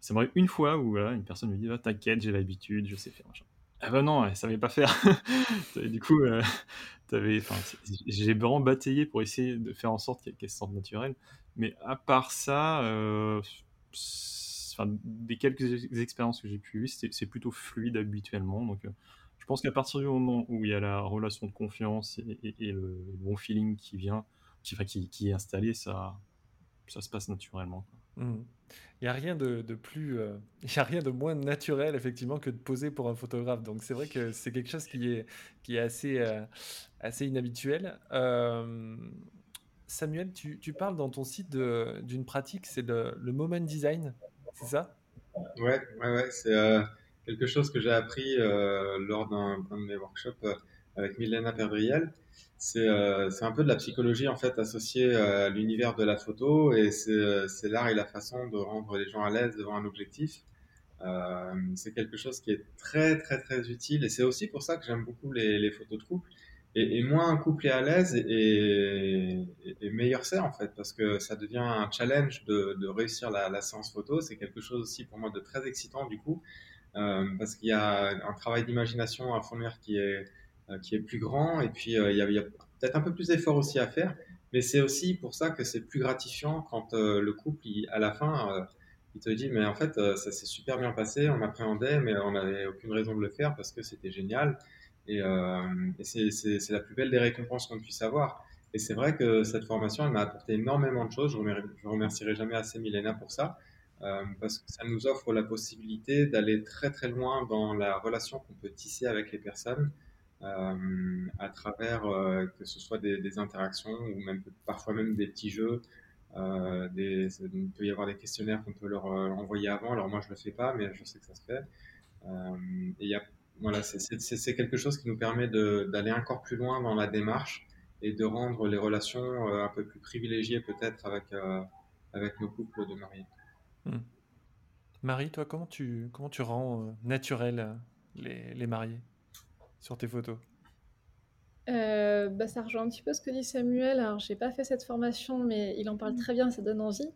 Ça m'arrive une fois où voilà, une personne me dit ah, t'inquiète, j'ai l'habitude, je sais faire. Machin. Ah ben non, elle savait pas faire. du coup, euh, j'ai vraiment bataillé pour essayer de faire en sorte qu'elle se sente naturelle. Mais à part ça, euh, des quelques expériences que j'ai pu vivre, c'est plutôt fluide habituellement. Donc, euh, je pense qu'à partir du moment où il y a la relation de confiance et, le bon feeling qui vient, qui, est installé, ça, ça se passe naturellement. Mmh. Il n'y a rien de, euh, a rien de moins naturel effectivement que de poser pour un photographe. Donc c'est vrai que c'est quelque chose qui est, qui est assez, euh, assez inhabituel. Samuel, tu, tu, parles dans ton site d'une pratique, c'est le, moment design c'est ça? Ouais, ouais, ouais c'est euh, quelque chose que j'ai appris euh, lors d'un de mes workshops euh, avec Milena Perdriel. C'est un peu de la psychologie en fait associée à l'univers de la photo et c'est l'art et la façon de rendre les gens à l'aise devant un objectif. c'est quelque chose qui est très très très utile et c'est aussi pour ça que j'aime beaucoup les, les photos de couple et, et, moins un couple est à l'aise et, et, meilleur c'est en fait parce que ça devient un challenge de, de réussir la, la, séance photo. C'est quelque chose aussi pour moi de très excitant du coup euh, parce qu'il y a un travail d'imagination à fournir qui est euh, qui est plus grand et puis euh, il y a, a peut-être un peu plus d'efforts aussi à faire. Mais c'est aussi pour ça que c'est plus gratifiant quand euh, le couple, à la fin, euh, il te dit mais en fait ça s'est super bien passé, on appréhendait mais on n'avait aucune raison de le faire parce que c'était génial. Et, euh, c'est la plus belle des récompenses qu'on puisse avoir. Et c'est vrai que cette formation, elle m'a apporté énormément de choses. Je ne remercierai jamais assez Milena pour ça, euh, parce que ça nous offre la possibilité d'aller très très loin dans la relation qu'on peut tisser avec les personnes, euh, à travers que ce soit des, interactions ou même parfois même des petits jeux il peut y avoir des questionnaires qu'on peut leur envoyer avant. Alors moi, je le fais pas, mais je sais que ça se fait. et il y a, voilà, c'est quelque chose qui nous permet d'aller encore plus loin dans la démarche et de rendre les relations un peu plus privilégiées peut-être avec, avec nos couples de mariés. Hmm. Marie, toi, comment tu, comment tu rends euh, naturel euh, les, les, mariés sur tes photos? Euh, bah, Ça rejoint un petit peu ce que dit Samuel. Alors, j'ai pas fait cette formation, mais il en parle très bien, ça donne envie.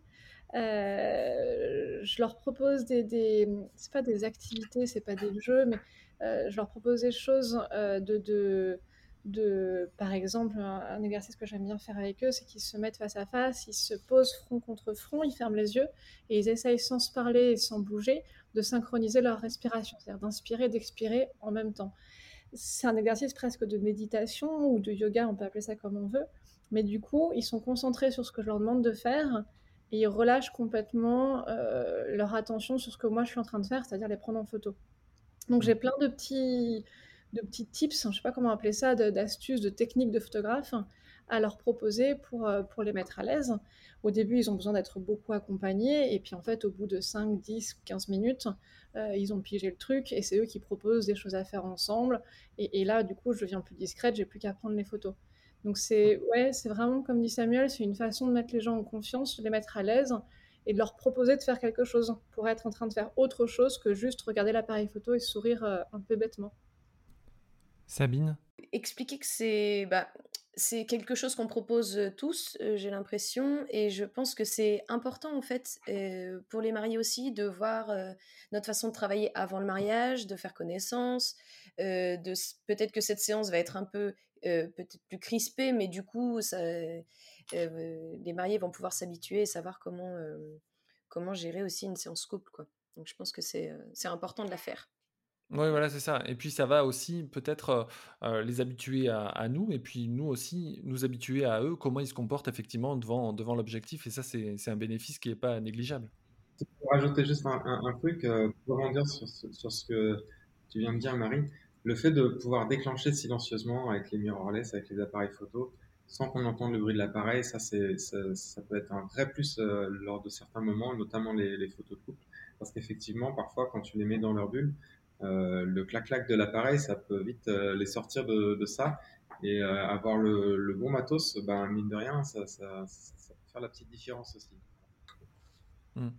je leur propose des, des c'est pas des activités, c'est pas des jeux, mais je leur propose des choses de, de de, par exemple, un, exercice que j'aime bien faire avec eux, c'est qu'ils se mettent face à face, ils se posent front contre front, ils ferment les yeux et ils essayent sans se parler et sans bouger de synchroniser leur respiration, c'est-à-dire d'inspirer et d'expirer en même temps. C'est un exercice presque de méditation ou de yoga, on peut appeler ça comme on veut, mais du coup, ils sont concentrés sur ce que je leur demande de faire et ils relâchent complètement euh, leur attention sur ce que moi je suis en train de faire, c'est-à-dire les prendre en photo. Donc j'ai plein de petits de petits tips, je ne sais pas comment appeler ça, d'astuces, de, techniques de photographe à leur proposer pour, euh, pour les mettre à l'aise. Au début, ils ont besoin d'être beaucoup accompagnés, et puis en fait, au bout de 5, 10, 15 minutes, euh, ils ont pigé le truc, et c'est eux qui proposent des choses à faire ensemble. Et, là, du coup, je deviens plus discrète, j'ai plus qu'à prendre les photos. Donc c'est ouais, c'est vraiment, comme dit Samuel, c'est une façon de mettre les gens en confiance, de les mettre à l'aise, et de leur proposer de faire quelque chose pour être en train de faire autre chose que juste regarder l'appareil photo et sourire euh, un peu bêtement. Sabine Expliquer que c'est bah, c'est quelque chose qu'on propose tous, j'ai l'impression, et je pense que c'est important en fait pour les mariés aussi de voir notre façon de travailler avant le mariage, de faire connaissance, de peut-être que cette séance va être un peu peut-être plus crispée, mais du coup ça, les mariés vont pouvoir s'habituer et savoir comment comment gérer aussi une séance couple quoi. Donc je pense que c'est important de la faire. Oui, voilà, c'est ça. Et puis ça va aussi peut-être les habituer à, nous, et puis nous aussi nous habituer à eux, comment ils se comportent effectivement devant, devant l'objectif. Et ça, c'est un bénéfice qui n'est pas négligeable. Pour rajouter juste un, truc, pour rebondir sur, sur, ce que tu viens de dire, Marie, le fait de pouvoir déclencher silencieusement avec les mirrorless, avec les appareils photo, sans qu'on entende le bruit de l'appareil, ça, ça, peut être un vrai plus lors de certains moments, notamment les, photos de couple. Parce qu'effectivement, parfois, quand tu les mets dans leur bulle, euh, le clac-clac de l'appareil, ça peut vite euh, les sortir de, ça. Et euh, avoir le, bon matos, ben, mine de rien, ça, ça, peut faire la petite différence aussi. Hmm.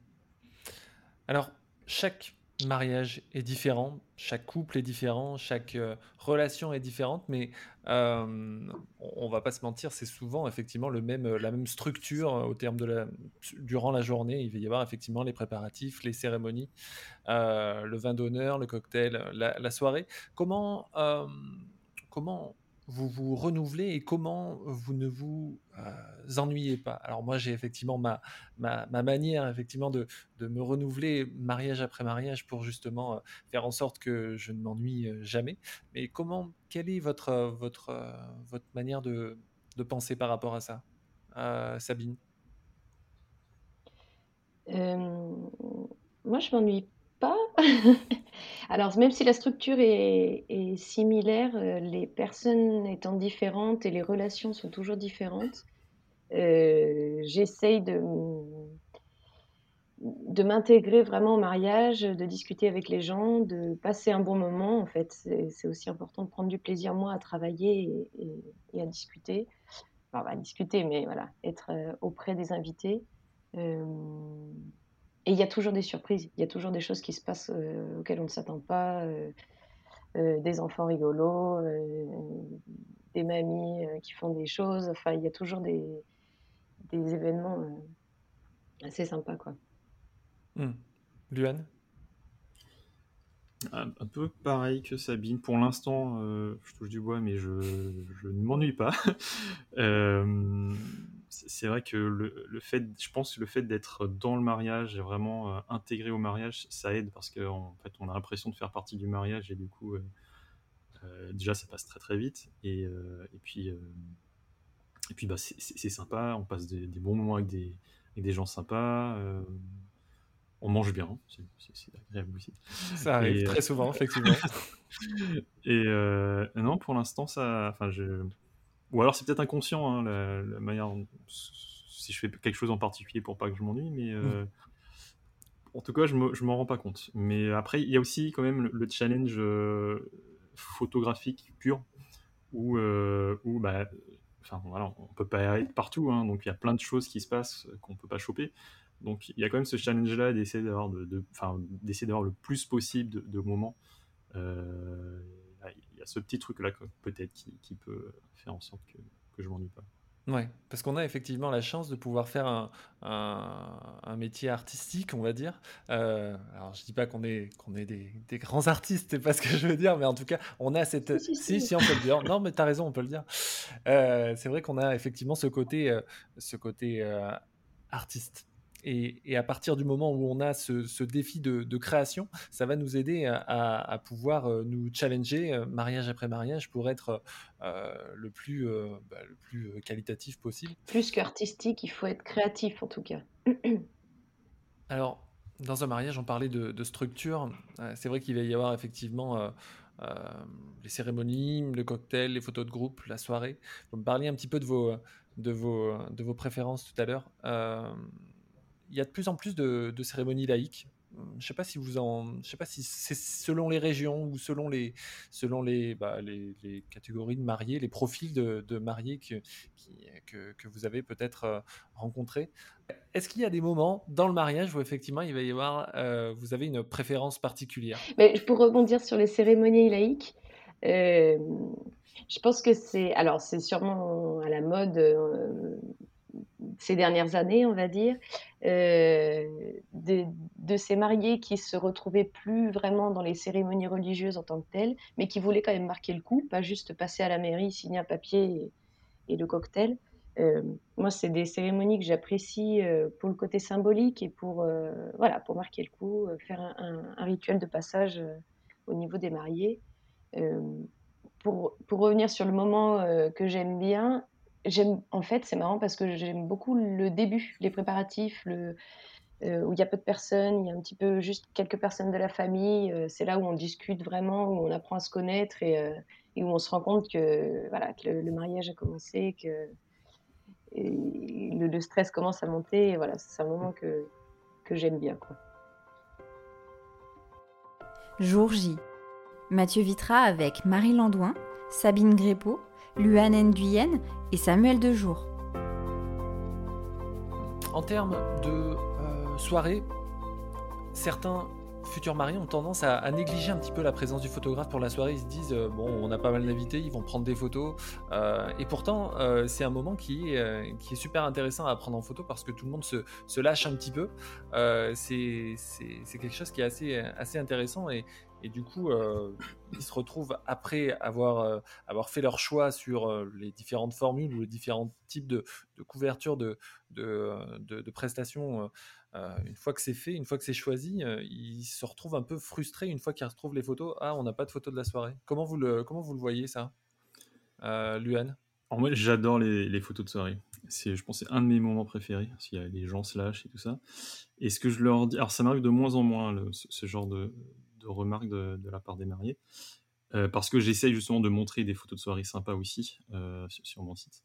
Alors, chaque mariage est différent, chaque couple est différent, chaque euh, relation est différente, mais euh, on va pas se mentir, c'est souvent effectivement le même, la même structure euh, au terme de la, durant la journée. Il va y avoir effectivement les préparatifs, les cérémonies, le vin d'honneur, le cocktail, la, la soirée. Comment, comment vous vous renouvelez et comment vous ne vous euh, ennuyez pas? Alors moi j'ai effectivement ma, ma, manière effectivement de, de, me renouveler mariage après mariage pour justement euh, faire en sorte que je ne m'ennuie euh, jamais. Mais comment, quelle est votre, votre, votre manière de, de penser par rapport à ça, Sabine? Moi je m'ennuie Alors, même si la structure est, similaire, euh, les personnes étant différentes et les relations sont toujours différentes, euh, j'essaye de, de m'intégrer vraiment au mariage, de discuter avec les gens, de passer un bon moment. En fait, c'est aussi important de prendre du plaisir, moi, à travailler et, à discuter. Enfin, à discuter, mais voilà, être euh, auprès des invités. Et il y a toujours des surprises, il y a toujours des choses qui se passent euh, auxquelles on ne s'attend pas, euh, euh, des enfants rigolos, des mamies qui font des choses. Enfin, il y a toujours des, des événements assez sympas, quoi. Mmh. Luan? Un, peu pareil que Sabine. Pour l'instant, je touche du bois, mais je, je ne m'ennuie pas. c'est vrai que le, fait, je pense que le fait d'être dans le mariage et vraiment euh, intégré au mariage, ça aide parce qu'en fait, on a l'impression de faire partie du mariage et du coup, euh, euh, déjà, ça passe très très vite. Et, et puis, et puis bah, c'est sympa, on passe des, bons moments avec des, avec des gens sympas. on mange bien, c'est agréable aussi. Ça arrive très souvent, effectivement. et non, pour l'instant, ça, enfin, je, ou alors c'est peut-être inconscient, hein, la, manière si je fais quelque chose en particulier pour pas que je m'ennuie, mais Mmh. en tout cas, je me, je m'en rends pas compte. Mais après, il y a aussi quand même le, le challenge euh, photographique pur, où, euh, où bah, enfin voilà, on peut pas être partout, hein, donc il y a plein de choses qui se passent qu'on peut pas choper. Donc il y a quand même ce challenge-là d'essayer d'avoir de, de- enfin, d'essayer d'avoir le plus possible de, de moments. Euh, y a ce petit truc-là peut-être qui, qui peut faire en sorte que, que je m'ennuie pas. Ouais, parce qu'on a effectivement la chance de pouvoir faire un, un- un métier artistique, on va dire. Euh, alors, je dis pas qu'on est, qu'on est des, des grands artistes, c'est pas ce que je veux dire, mais en tout cas, on a cette... Si, si, Si, si. si, on peut le dire. Non, mais t'as raison, on peut le dire. Euh, c'est vrai qu'on a effectivement ce côté, euh, ce côté euh, artiste. Et, et à partir du moment où on a ce, ce défi de, de création, ça va nous aider à, à- à pouvoir euh, nous challenger euh, mariage après mariage pour être euh, le, plus, euh, bah, le plus qualitatif possible. Plus qu'artistique, il faut être créatif en tout cas. Alors, dans un mariage, on parlait de, de structure. C'est vrai qu'il va y avoir effectivement euh, euh, les cérémonies, le cocktail, les photos de groupe, la soirée. Vous me parliez un petit peu de vos, de vos, de vos préférences tout à l'heure. Euh, il y a de plus en plus de, cérémonies laïques. Je sais pas si vous en, je sais pas si c'est selon les régions ou selon les, selon les, bah, les, catégories de mariés, les profils de, mariés que, que, vous avez peut-être euh, rencontrés. Est-ce qu'il y a des moments dans le mariage où effectivement il va y avoir, euh, vous avez une préférence particulière? Mais pour rebondir sur les cérémonies laïques, euh, je pense que c'est, alors c'est sûrement à la mode ces dernières années, on va dire, euh, de, ces mariés qui se retrouvaient plus vraiment dans les cérémonies religieuses en tant que telles, mais qui voulaient quand même marquer le coup, pas juste passer à la mairie, signer un papier et, le cocktail. Euh, moi, c'est des cérémonies que j'apprécie euh, pour le côté symbolique et pour, voilà, pour marquer le coup, faire un, un- rituel de passage au niveau des mariés. Pour, pour revenir sur le moment que j'aime bien, j'aime, en fait, c'est marrant parce que j'aime beaucoup le début, les préparatifs, euh, où il y a peu de personnes, il y a un petit peu juste quelques personnes de la famille. euh, c'est là où on discute vraiment, où on apprend à se connaître et, euh, où on se rend compte que, voilà, que le, mariage a commencé, que le, stress commence à monter. Voilà, c'est un moment que, que j'aime bien. Jour J. Mathieu Vitra avec Marie Landouin, Sabine Grépeau, Luan Nguyen et Samuel Dejour. En termes de euh, soirée, certains futurs mariés ont tendance à, négliger un petit peu la présence du photographe pour la soirée. Ils se disent euh, bon, on a pas mal d'invités, ils vont prendre des photos. Euh, et pourtant, c'est un moment qui, est, super intéressant à prendre en photo parce que tout le monde se, lâche un petit peu. C'est quelque chose qui est assez, assez intéressant et, et du coup, euh, ils se retrouvent après avoir, euh, fait leur choix sur euh, les différentes formules ou les différents types de, de couverture de, prestations. une fois que c'est fait, une fois que c'est choisi, ils se retrouvent un peu frustrés une fois qu'ils retrouvent les photos. Ah, on n'a pas de photos de la soirée. Comment vous le, comment vous le voyez ça, Luan? Alors moi, j'adore les, photos de soirée. C'est, je pense, c'est un de mes moments préférés. Qu'il y a les gens se lâchent et tout ça. Et ce que je leur dis, alors ça m'arrive de moins en moins ce genre de, de remarques de, la part des mariés, Euh, parce que j'essaye justement de montrer des photos de soirée sympas aussi euh, sur, mon site.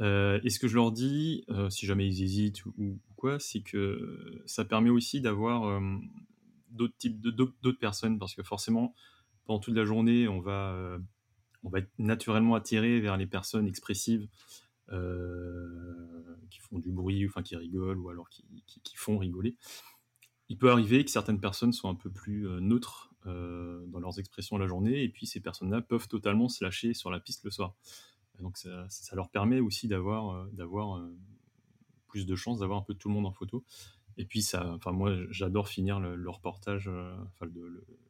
Euh, et ce que je leur dis, si jamais ils hésitent ou, quoi, c'est que ça permet aussi d'avoir d'autres types de d'autres personnes, parce que forcément, pendant toute la journée, on va on va être naturellement attiré vers les personnes expressives qui font du bruit, enfin qui rigolent, ou alors qui- qui font rigoler. Il peut arriver que certaines personnes soient un peu plus euh, neutres euh, dans leurs expressions la journée, et puis ces personnes-là peuvent totalement se lâcher sur la piste le soir. Donc ça, leur permet aussi d'avoir euh, plus de chances d'avoir un peu tout le monde en photo. Et puis ça, enfin moi j'adore finir le, reportage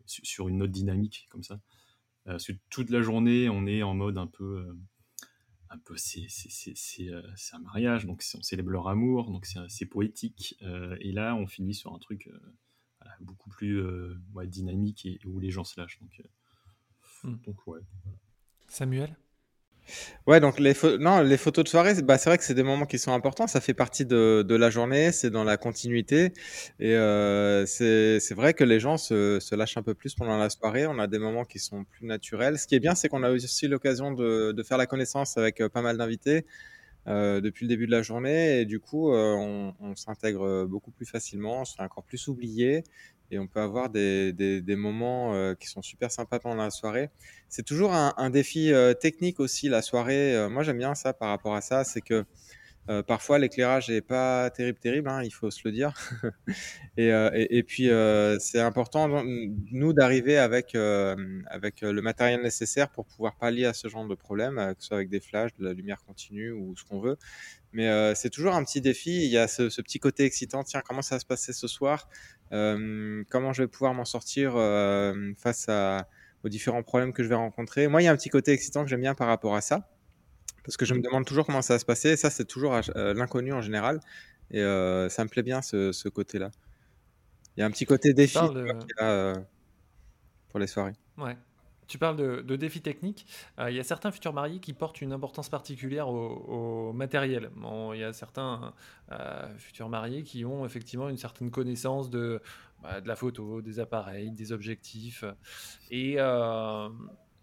sur une note dynamique comme ça. Parce que toute la journée on est en mode un peu un peu c'est euh, c'est un mariage donc on célèbre leur amour donc c'est c'est poétique Euh, et là on finit sur un truc euh, voilà, beaucoup plus euh, ouais, dynamique et, où les gens se lâchent donc euh, Hmm. donc ouais Samuel? Ouais, donc les, non, les photos de soirée, bah, c'est vrai que c'est des moments qui sont importants. Ça fait partie de, de la journée, c'est dans la continuité. Et euh, c'est c'est vrai que les gens se, se lâchent un peu plus pendant la soirée. On a des moments qui sont plus naturels. Ce qui est bien, c'est qu'on a aussi l'occasion de, de faire la connaissance avec euh, pas mal d'invités. Depuis le début de la journée et du coup, on, on s'intègre beaucoup plus facilement, on se fait encore plus oublier et on peut avoir des, des, moments euh, qui sont super sympas pendant la soirée. C'est toujours un, un défi euh, technique aussi, la soirée. Euh, moi, j'aime bien ça par rapport à ça, c'est que parfois l'éclairage n'est pas terrible, terrible, hein, il faut se le dire. et, et, et, puis, c'est important, nous, d'arriver avec, avec le matériel nécessaire pour pouvoir pallier à ce genre de problème, que ce soit avec des flashs, de la lumière continue ou ce qu'on veut. Mais euh, c'est toujours un petit défi. Il y a ce, ce, petit côté excitant. Tiens, comment ça va se passer ce soir? Euh, Comment je vais pouvoir m'en sortir euh, face à, aux différents problèmes que je vais rencontrer? Moi, il y a un petit côté excitant que j'aime bien par rapport à ça. Parce que je me demande toujours comment ça va se passer. Et ça, c'est toujours euh, l'inconnu en général. Et euh, ça me plaît bien, ce, ce côté-là. Il y a un petit côté défi de... pour les soirées. Ouais. Tu parles de, défis techniques. Euh, il y a certains futurs mariés qui portent une importance particulière au, matériel. il y a certains euh, futurs mariés qui ont effectivement une certaine connaissance de, bah, de la photo, des appareils, des objectifs. Et, euh,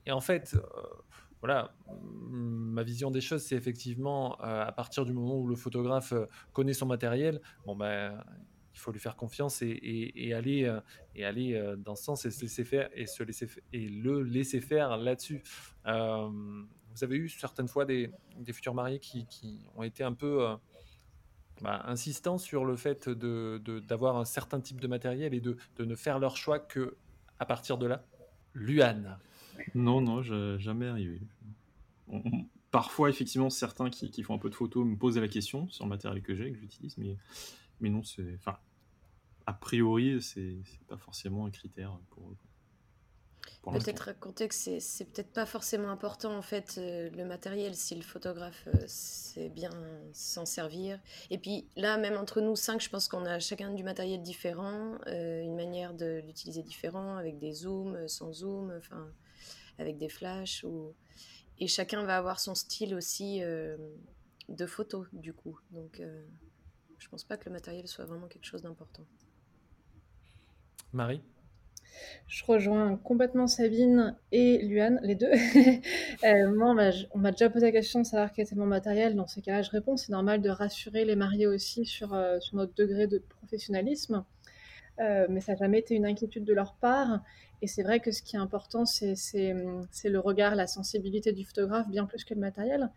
en fait, voilà, ma vision des choses, c'est effectivement à partir du moment où le photographe connaît son matériel, bon ben il faut lui faire confiance et, aller, et aller euh, euh, dans ce sens et se laisser faire et, se laisser, et le laisser faire là-dessus. Euh, vous avez eu certaines fois des, futurs mariés qui, ont été un peu bah, insistants sur le fait d'avoir de, un certain type de matériel et de, ne faire leur choix que à partir de là? Luan. Non, non, jamais arrivé. parfois, effectivement, certains qui, font un peu de photos me posent la question sur le matériel que j'ai, que j'utilise, mais mais non, c'est, enfin, a priori, c'est, pas forcément un critère pour. peut-être raconter que c'est peut-être pas forcément important en fait euh, le matériel si le photographe euh, sait bien s'en servir. Et puis là, même entre nous cinq, je pense qu'on a chacun du matériel différent, euh, une manière de l'utiliser différent, avec des zooms, sans zoom, enfin avec des flashs ou et chacun va avoir son style aussi de photo du coup. Donc je pense pas que le matériel soit vraiment quelque chose d'important. Marie? Je rejoins complètement Sabine et Luan, les deux. euh, moi, on m'a déjà posé la question de savoir quel était mon matériel. Dans ces cas-là, je réponds. C'est normal de rassurer les mariés aussi sur, euh, sur notre degré de professionnalisme. Euh, mais ça n'a jamais été une inquiétude de leur part. Et c'est vrai que ce qui est important, c'est le regard, la sensibilité du photographe, bien plus que le matériel.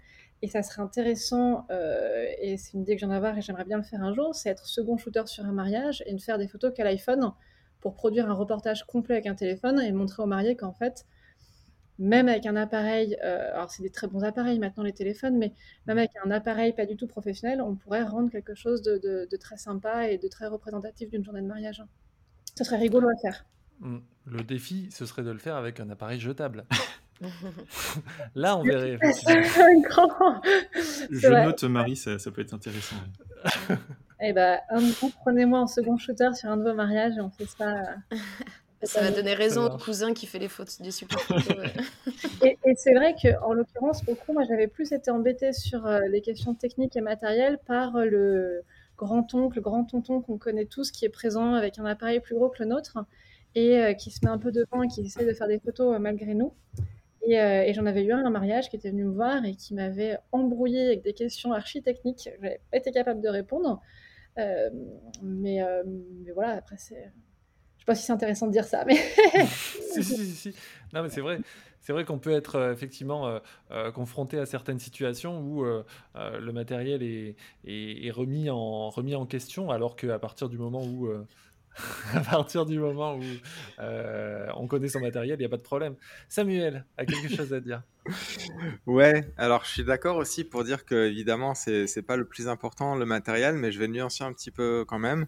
Et ça serait intéressant, euh, et c'est une idée que j'en ai avoir et j'aimerais bien le faire un jour, c'est être second shooter sur un mariage et ne faire des photos qu'à l'iPhone pour produire un reportage complet avec un téléphone et montrer aux mariés qu'en fait, même avec un appareil, euh, alors c'est des très bons appareils maintenant les téléphones, mais même avec un appareil pas du tout professionnel, on pourrait rendre quelque chose de, de, très sympa et de très représentatif d'une journée de mariage. Ce serait rigolo à faire. Mmh. Le défi, ce serait de le faire avec un appareil jetable. Là, on verrait. Je note Marie, ça, peut être intéressant. Eh ben, un de prenez-moi en second shooter sur un de vos mariages et on fait ça. Euh, ça va donner raison au cousin qui fait les fautes des super photos. et, et c'est vrai qu'en l'occurrence, beaucoup, moi j'avais plus été embêtée sur euh, les questions techniques et matérielles par euh, le grand-oncle, grand-tonton qu'on connaît tous qui est présent avec un appareil plus gros que le nôtre et qui se met un peu devant et qui essaie de faire des photos malgré nous. Euh, et, j'en avais eu un à un mariage qui était venu me voir et qui m'avait embrouillé avec des questions archi-techniques. Je n'avais pas été capable de répondre. Euh, mais, euh, mais, voilà, après, c'est. Je sais pas si c'est intéressant de dire ça, mais. si, si, si, Non, mais c'est vrai. C'est vrai qu'on peut être effectivement confronté à certaines situations où le matériel est, est, est, remis, en, remis en question, alors qu'à partir du moment où à partir du moment où euh, on connaît son matériel, il n'y a pas de problème. Samuel a quelque chose à dire? Ouais, alors je suis d'accord aussi pour dire que évidemment c'est c'est pas le plus important le matériel, mais je vais nuancer un petit peu quand même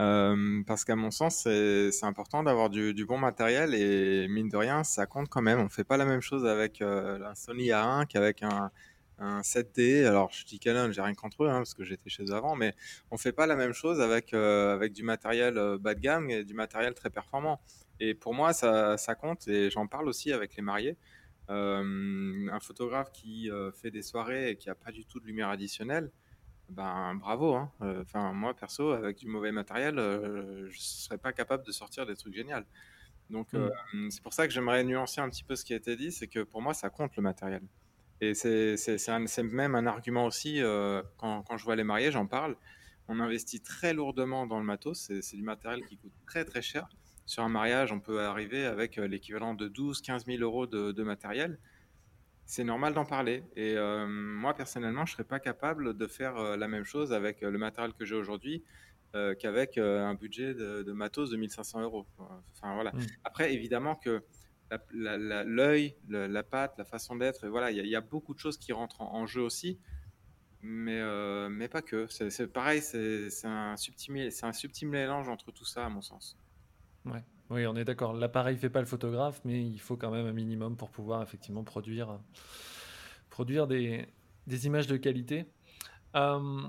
euh, parce qu'à mon sens c'est important d'avoir du, bon matériel et mine de rien ça compte quand même. On fait pas la même chose avec euh, la Sony A1 qu'avec un un 7D. Alors, je dis Canon, j'ai rien contre eux, hein, parce que j'étais chez eux avant, mais on fait pas la même chose avec, euh, avec du matériel euh, bas de gamme et du matériel très performant. Et pour moi, ça, ça compte, et j'en parle aussi avec les mariés. Euh, un photographe qui fait des soirées et qui a pas du tout de lumière additionnelle, ben bravo. Hein. Enfin, moi perso, avec du mauvais matériel, je serais pas capable de sortir des trucs géniaux. Donc, mmh. c'est pour ça que j'aimerais nuancer un petit peu ce qui a été dit, c'est que pour moi, ça compte le matériel. Et c'est même un argument aussi, quand, quand, je vois les mariés, j'en parle. On investit très lourdement dans le matos, c'est du matériel qui coûte très très cher. Sur un mariage, on peut arriver avec l'équivalent de 12-15 000 euros de, de matériel c'est normal d'en parler. Et euh, moi, personnellement, je ne serais pas capable de faire euh, la même chose avec euh, le matériel que j'ai aujourd'hui qu'avec un budget de, matos de 1500 euros. Enfin, voilà. Mmh. Après, évidemment que l'œil, la, patte, la façon d'être, voilà, il y, a beaucoup de choses qui rentrent en, jeu aussi. Mais, mais pas que. C'est pareil, c'est un, subtil, mélange entre tout ça, à mon sens. Ouais. Oui, on est d'accord. L'appareil fait pas le photographe, mais il faut quand même un minimum pour pouvoir effectivement produire, produire des, images de qualité. Euh,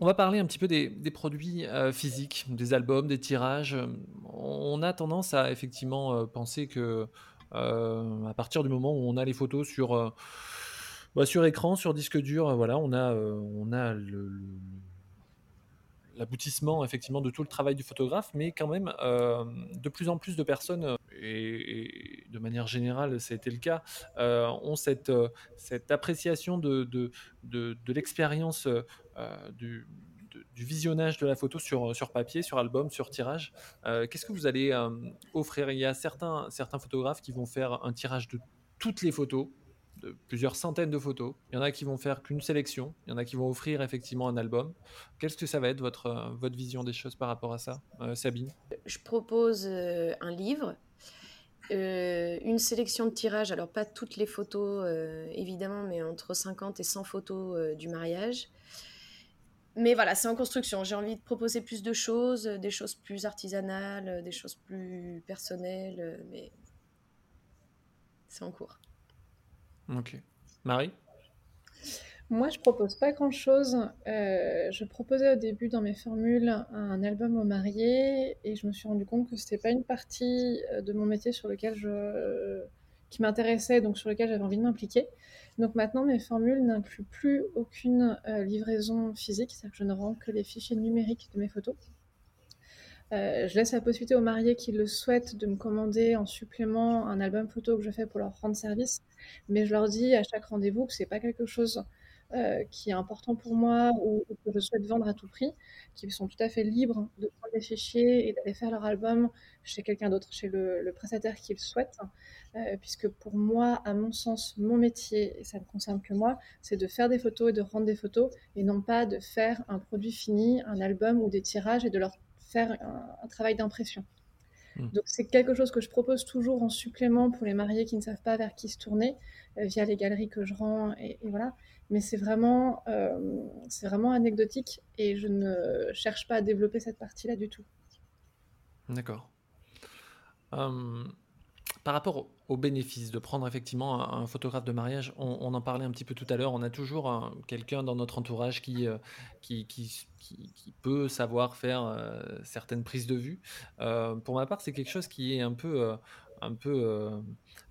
on va parler un petit peu des, produits euh, physiques, des albums, des tirages. On a tendance à effectivement euh, penser que à partir du moment où on a les photos sur, bah, écran, sur disque dur, voilà, on a le l'aboutissement effectivement de tout le travail du photographe, mais quand même euh, de plus en plus de personnes, euh, et, de manière générale ça a été le cas, euh, ont cette, cette appréciation de, de, de, l'expérience du, du, visionnage de la photo sur, sur papier, sur album, sur tirage. Qu'est-ce que vous allez offrir? Il y a certains, certains photographes qui vont faire un tirage de toutes les photos, de plusieurs centaines de photos. Il y en a qui vont faire qu'une sélection, il y en a qui vont offrir effectivement un album. Qu'est-ce que ça va être votre, euh, votre vision des choses par rapport à ça, euh, Sabine? Je propose euh, un livre, une sélection de tirages, alors pas toutes les photos évidemment, mais entre 50 et 100 photos du mariage. Mais voilà, c'est en construction. J'ai envie de proposer plus de choses, des choses plus artisanales, des choses plus personnelles, mais c'est en cours. Ok. Marie? Moi, je propose pas grand-chose. Euh, je proposais au début dans mes formules un album aux mariés et je me suis rendu compte que c'était pas une partie euh, de mon métier sur lequel je qui m'intéressait, donc sur lequel j'avais envie de m'impliquer. Donc maintenant, mes formules n'incluent plus aucune euh, livraison physique, c'est-à-dire que je ne rends que les fichiers numériques de mes photos. Euh, je laisse la possibilité aux mariés qui le souhaitent de me commander en supplément un album photo que je fais pour leur rendre service. Mais je leur dis à chaque rendez-vous que c'est pas quelque chose euh, qui est important pour moi ou, que je souhaite vendre à tout prix, qu'ils sont tout à fait libres de prendre les fichiers et d'aller faire leur album chez quelqu'un d'autre, chez le, prestataire qu'ils souhaitent. Euh, puisque pour moi, à mon sens, mon métier, et ça ne concerne que moi, c'est de faire des photos et de rendre des photos, et non pas de faire un produit fini, un album ou des tirages et de leur faire un, travail d'impression. Hmm. Donc c'est quelque chose que je propose toujours en supplément pour les mariés qui ne savent pas vers qui se tourner euh, via les galeries que je rends et, voilà. Mais c'est vraiment, euh, c'est vraiment anecdotique et je ne cherche pas à développer cette partie-là du tout. D'accord. Hum, par rapport au bénéfice de prendre effectivement un, photographe de mariage, on, en parlait un petit peu tout à l'heure, on a toujours quelqu'un dans notre entourage qui, euh, qui, peut savoir faire euh, certaines prises de vue. Euh, pour ma part, c'est quelque chose qui est un peu, un peu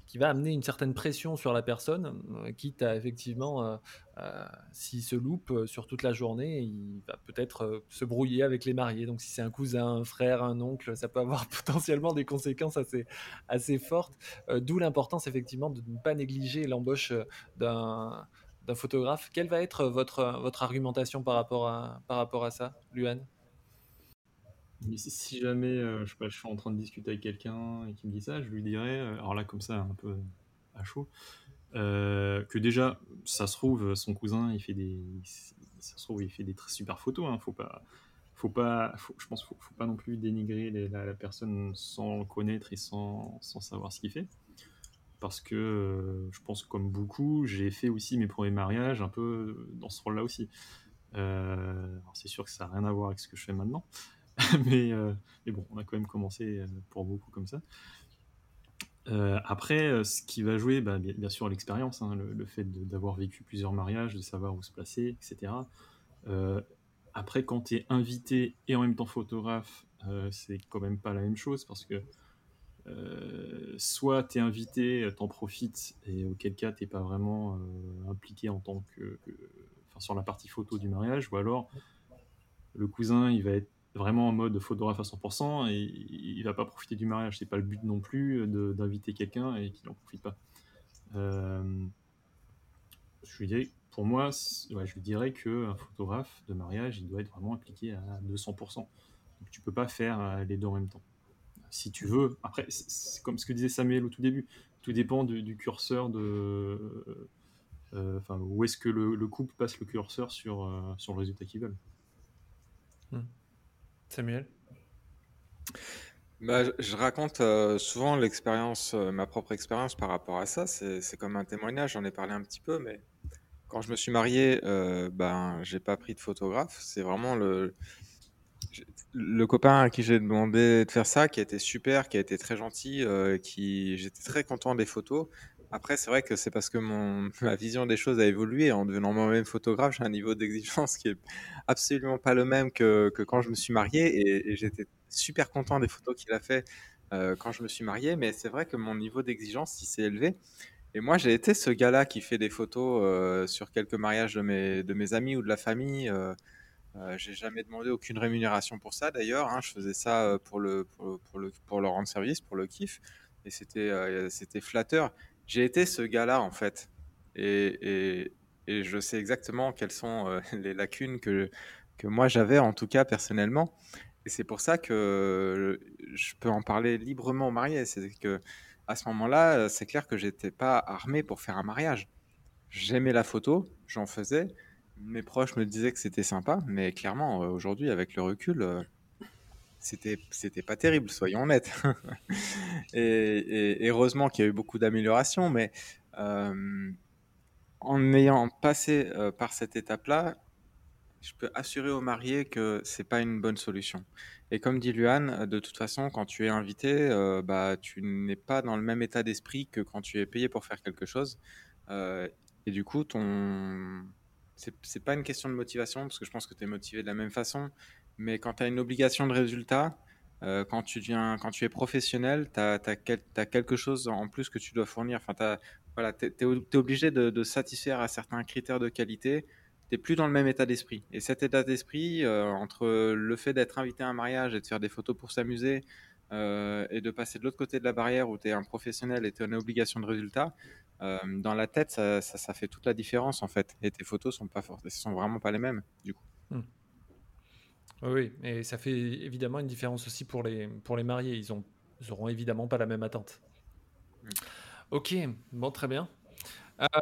qui va amener une certaine pression sur la personne, euh, quitte à effectivement, euh, euh, s'il se loupe sur toute la journée, il va peut-être se brouiller avec les mariés. Donc si c'est un cousin, un frère, un oncle, ça peut avoir potentiellement des conséquences assez, assez fortes. D'où l'importance effectivement de ne pas négliger l'embauche d'un photographe. Quelle va être votre, votre argumentation par rapport à, par rapport à ça, Luan? Si jamais euh, je, suis en train de discuter avec quelqu'un et qui me dit ça, je lui dirais, euh, alors là comme ça un peu à chaud, euh, que déjà ça se trouve son cousin il fait des, ça se trouve il fait des très super photos, hein, faut pas, faut pas, je pense faut, pas non plus dénigrer la, personne sans connaître et sans, sans savoir ce qu'il fait, parce que je pense comme beaucoup, j'ai fait aussi mes premiers mariages un peu dans ce rôle-là aussi. c'est sûr que ça n'a rien à voir avec ce que je fais maintenant. mais, euh, mais, bon, on a quand même commencé euh, pour beaucoup comme ça. Euh, après, ce qui va jouer, bah, bien, sûr, l'expérience, hein, le, fait d'avoir vécu plusieurs mariages, de savoir où se placer, etc. après, quand tu es invité et en même temps photographe, c'est quand même pas la même chose parce que soit tu es invité, t'en profites, et auquel cas t'es pas vraiment impliqué en tant que, enfin, sur la partie photo du mariage, ou alors le cousin il va être vraiment en mode photographe à 100% et il va pas profiter du mariage. C'est pas le but non plus d'inviter quelqu'un et qu'il en profite pas. Euh, je lui dirais, pour moi, je lui dirais qu'un photographe de mariage, il doit être vraiment impliqué à 200%. Donc tu peux pas faire les deux en même temps. Si tu veux, après, c'est comme ce que disait Samuel au tout début, tout dépend du curseur de. Enfin, où est-ce que le, couple passe le curseur sur, sur le résultat qu'ils veulent. Hmm. Samuel bah, je, raconte euh, souvent l'expérience, euh, ma propre expérience par rapport à ça. C'est comme un témoignage, j'en ai parlé un petit peu, mais quand je me suis marié, euh, ben, j'ai pas pris de photographe. C'est vraiment le, le copain à qui j'ai demandé de faire ça, qui a été super, qui a été très gentil, euh, qui j'étais très content des photos. Après, c'est vrai que c'est parce que ma vision des choses a évolué. En devenant moi-même photographe, j'ai un niveau d'exigence qui est absolument pas le même que, quand je me suis marié. Et, j'étais super content des photos qu'il a fait euh, quand je me suis marié. Mais c'est vrai que mon niveau d'exigence, s'est élevé. Et moi, j'ai été ce gars-là qui fait des photos euh, sur quelques mariages de mes, amis ou de la famille. Euh, euh, j'ai jamais demandé aucune rémunération pour ça d'ailleurs. Hein. Je faisais ça pour, le, pour, pour, le, pour leur rendre service, pour le kiff. Et c'était c'était flatteur j'ai été ce gars-là en fait. Et, je sais exactement quelles sont euh, les lacunes que, que moi j'avais, en tout cas personnellement. Et c'est pour ça que je peux en parler librement au marié. C'est que à ce moment-là, c'est clair que j'étais pas armé pour faire un mariage. J'aimais la photo, j'en faisais. Mes proches me disaient que c'était sympa, mais clairement, euh, aujourd'hui, avec le recul, euh, c'était c'était pas terrible, soyons honnêtes. et, heureusement qu'il y a eu beaucoup d'améliorations, mais euh, en ayant passé euh, par cette étape-là, je peux assurer aux mariés que c'est pas une bonne solution. Et comme dit Luan, de toute façon, quand tu es invité, euh, bah, tu n'es pas dans le même état d'esprit que quand tu es payé pour faire quelque chose. et du coup, ton c'est pas une question de motivation, parce que je pense que tu es motivé de la même façon, mais quand tu as une obligation de résultat, euh, quand, tu viens, quand tu es professionnel, tu as, quelque chose en plus que tu dois fournir. Enfin, voilà, tu es, obligé de, satisfaire à certains critères de qualité. Tu n'es plus dans le même état d'esprit. Et cet état d'esprit, euh, entre le fait d'être invité à un mariage et de faire des photos pour s'amuser, euh, et de passer de l'autre côté de la barrière où tu es un professionnel et tu as une obligation de résultat, dans la tête, ça, fait toute la différence en fait. Et tes photos sont, sont vraiment pas les mêmes du coup. Hmm. Oui, et ça fait évidemment une différence aussi pour les, pour les mariés. Ils, ont, ils auront évidemment pas la même attente. Mm. Ok, bon, très bien.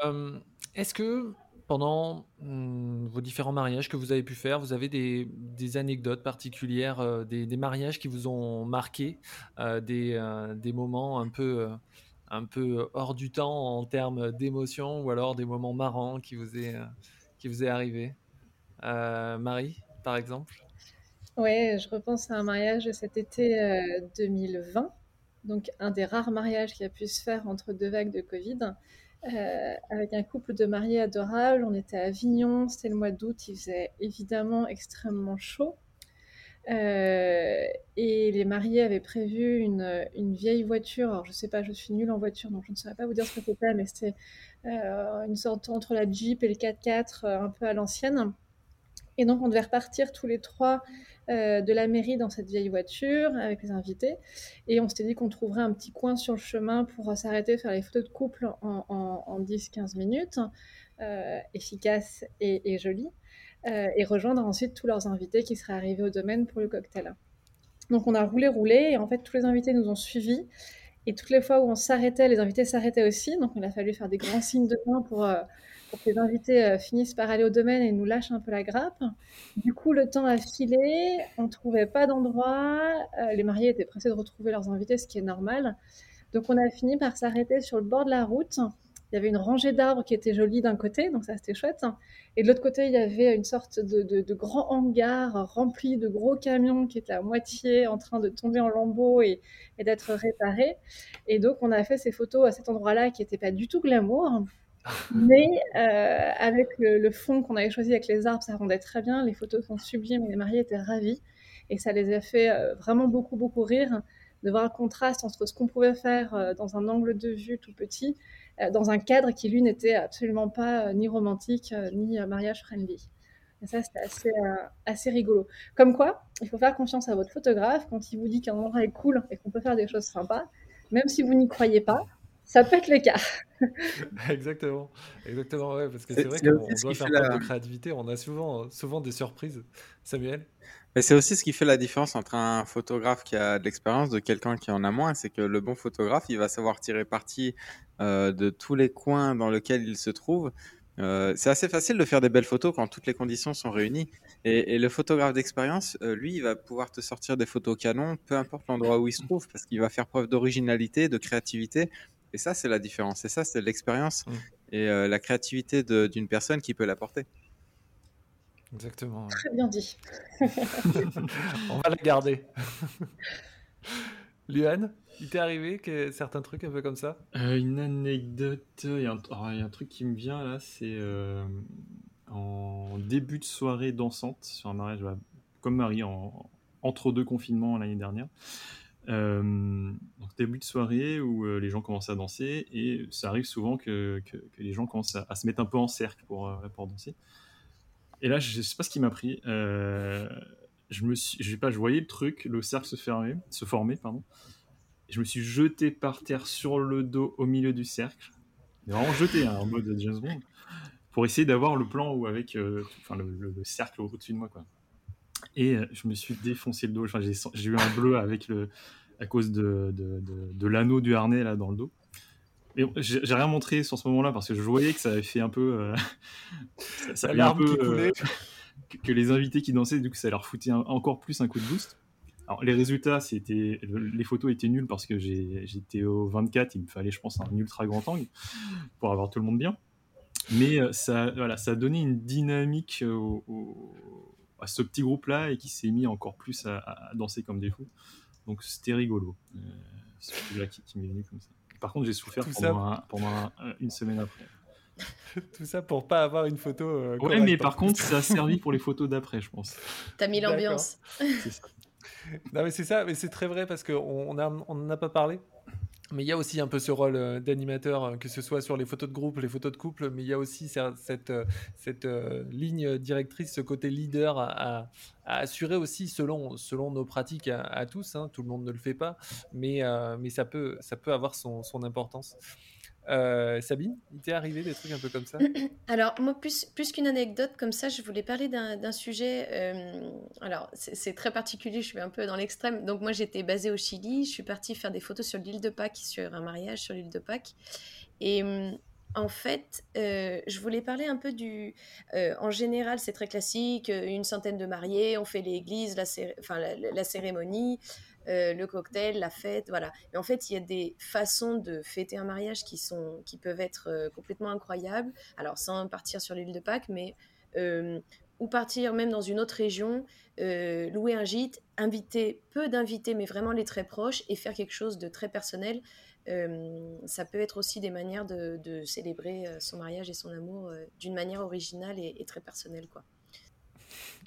Euh, est-ce que pendant hmm, vos différents mariages que vous avez pu faire, vous avez des, des anecdotes particulières, euh, des, des, mariages qui vous ont marqué, euh, des, des moments un peu, un peu hors du temps en termes d'émotion, ou alors des moments marrants qui vous est, qui vous est arrivé? Marie, par exemple? Ouais, je repense à un mariage cet été 2020, euh, donc un des rares mariages qui a pu se faire entre deux vagues de Covid, euh, avec un couple de mariés adorables. On était à Avignon, c'était le mois d'août, il faisait évidemment extrêmement chaud. Euh, et les mariés avaient prévu une, une, vieille voiture. Alors, je sais pas, je suis nulle en voiture, donc je ne saurais pas vous dire ce que c'était, mais c'était une sorte entre la Jeep et le 4x4, un peu à l'ancienne. Et donc, on devait repartir tous les trois euh, de la mairie dans cette vieille voiture avec les invités. Et on s'était dit qu'on trouverait un petit coin sur le chemin pour s'arrêter, faire les photos de couple en, 10-15 minutes, euh, efficace et, et jolie, euh, et rejoindre ensuite tous leurs invités qui seraient arrivés au domaine pour le cocktail. Donc on a roulé, roulé, et en fait tous les invités nous ont suivis. Et toutes les fois où on s'arrêtait, les invités s'arrêtaient aussi. Donc il a fallu faire des grands signes de main pour pour que les invités euh, finissent par aller au domaine et nous lâchent un peu la grappe. Du coup, le temps a filé, on ne trouvait pas d'endroit, euh, les mariés étaient pressés de retrouver leurs invités, ce qui est normal. Donc on a fini par s'arrêter sur le bord de la route. Il y avait une rangée d'arbres qui était jolie d'un côté, donc ça c'était chouette. Et de l'autre côté, il y avait une sorte de, grand hangar rempli de gros camions qui étaient à moitié en train de tomber en lambeaux et, et d'être réparés. Et donc on a fait ces photos à cet endroit-là qui n'était pas du tout glamour. Mais euh, avec le, fond qu'on avait choisi avec les arbres, ça rendait très bien. Les photos sont sublimes et les mariés étaient ravis. Et ça les a fait euh, vraiment beaucoup, beaucoup rire de voir le contraste entre ce qu'on pouvait faire euh, dans un angle de vue tout petit, dans un cadre qui, lui, n'était absolument pas ni romantique, ni mariage friendly. Et ça, c'était assez, assez rigolo. Comme quoi, il faut faire confiance à votre photographe quand il vous dit qu'un endroit est cool et qu'on peut faire des choses sympas. Même si vous n'y croyez pas, ça peut être le cas. exactement, exactement, ouais, parce que C'est vrai qu'on doit qui faire fait preuve la... de créativité, on a souvent, souvent des surprises. Samuel? Mais c'est aussi ce qui fait la différence entre un photographe qui a de l'expérience de quelqu'un qui en a moins, c'est que le bon photographe, il va savoir tirer parti euh, de tous les coins dans lesquels il se trouve. Euh, c'est assez facile de faire des belles photos quand toutes les conditions sont réunies. Et, et le photographe d'expérience, euh, lui, il va pouvoir te sortir des photos canon, peu importe l'endroit où il se trouve, parce qu'il va faire preuve d'originalité, de créativité. Et ça, c'est la différence. Et ça, c'est l'expérience Mm. et euh, la créativité d'une personne qui peut l'apporter. Exactement. ouais. Très bien dit. On va la garder. Luan, il t'est arrivé que certains trucs un peu comme ça? Euh, une anecdote, il y, a un alors, il y a un truc qui me vient là, c'est euh, en début de soirée dansante sur un mariage, bah, comme Marie, en, entre deux confinements l'année dernière. Euh, donc début de soirée où euh, les gens commencent à danser et ça arrive souvent que, les gens commencent à, se mettre un peu en cercle pour, euh, pour danser. Et là, je sais pas ce qui m'a pris. Euh, je me suis, pas, je voyais le truc, le cercle se fermer, se former, pardon. Je me suis jeté par terre sur le dos au milieu du cercle. Mais Vraiment jeté, hein, en mode James Bond, pour essayer d'avoir le plan où avec, enfin le, le- le cercle au-dessus de moi, quoi. Et euh, je me suis défoncé le dos. Enfin, j'ai eu un bleu avec le, à cause de, de, de- de l'anneau du harnais là dans le dos. Bon, j'ai rien montré sur ce moment-là parce que je voyais que ça avait fait un peu, euh, ça, ça avait un peu euh, que, les invités qui dansaient, du coup, ça leur foutait un- encore plus un coup de boost. Alors, les résultats, c'était, les photos étaient nulles parce que j'étais au 24, il me fallait, je pense, un ultra grand angle pour avoir tout le monde bien. Mais euh, ça, voilà, ça a donné une dynamique euh, au- au- à ce petit groupe-là et qui s'est mis encore plus à, à danser comme des fous. Donc c'était rigolo. Euh, ce truc-là qui, qui m'est venu comme ça. Par contre, j'ai souffert Tout pendant, ça- un- pendant un- une semaine après. Tout ça pour pas avoir une photo. euh, Ouais, mais en par contre, ça a servi pour les photos d'après, je pense. T'as mis l'ambiance. C'est ça. Non, mais c'est ça, mais c'est très vrai parce qu'on on a- on n'en a pas parlé. Mais il y a aussi un peu ce rôle euh, d'animateur, euh, que ce soit sur les photos de groupe, les photos de couple, mais il y a aussi ce- cette, euh, ligne directrice, ce côté leader à, assurer aussi selon, selon nos pratiques à, tous. hein. tout le monde ne le fait pas, mais, mais ça, peut, ça peut avoir son importance. Euh, Sabine, il t'est arrivé des trucs un peu comme ça? Alors, moi, plus, plus qu'une anecdote comme ça, je voulais parler d'un sujet. euh, alors, c'est très particulier, je suis un peu dans l'extrême. Donc, moi, j'étais basée au Chili. Je suis partie faire des photos sur l'île de Pâques, sur un mariage sur l'île de Pâques. Et hum, en fait, euh, je voulais parler un peu du. euh, en général, c'est très classique euh, une centaine de mariés, on fait l'église, la cérémonie. Euh, le cocktail, la fête, voilà. Mais en fait, il y a des façons de fêter un mariage qui, sont, qui peuvent être euh, complètement incroyables. Alors, sans partir sur l'île de Pâques, mais euh, ou partir même dans une autre région, louer un gîte, inviter peu d'invités, mais vraiment les très proches, et faire quelque chose de très personnel. Ça peut être aussi des manières de, célébrer son mariage et son amour d'une manière originale et, et très personnelle, quoi.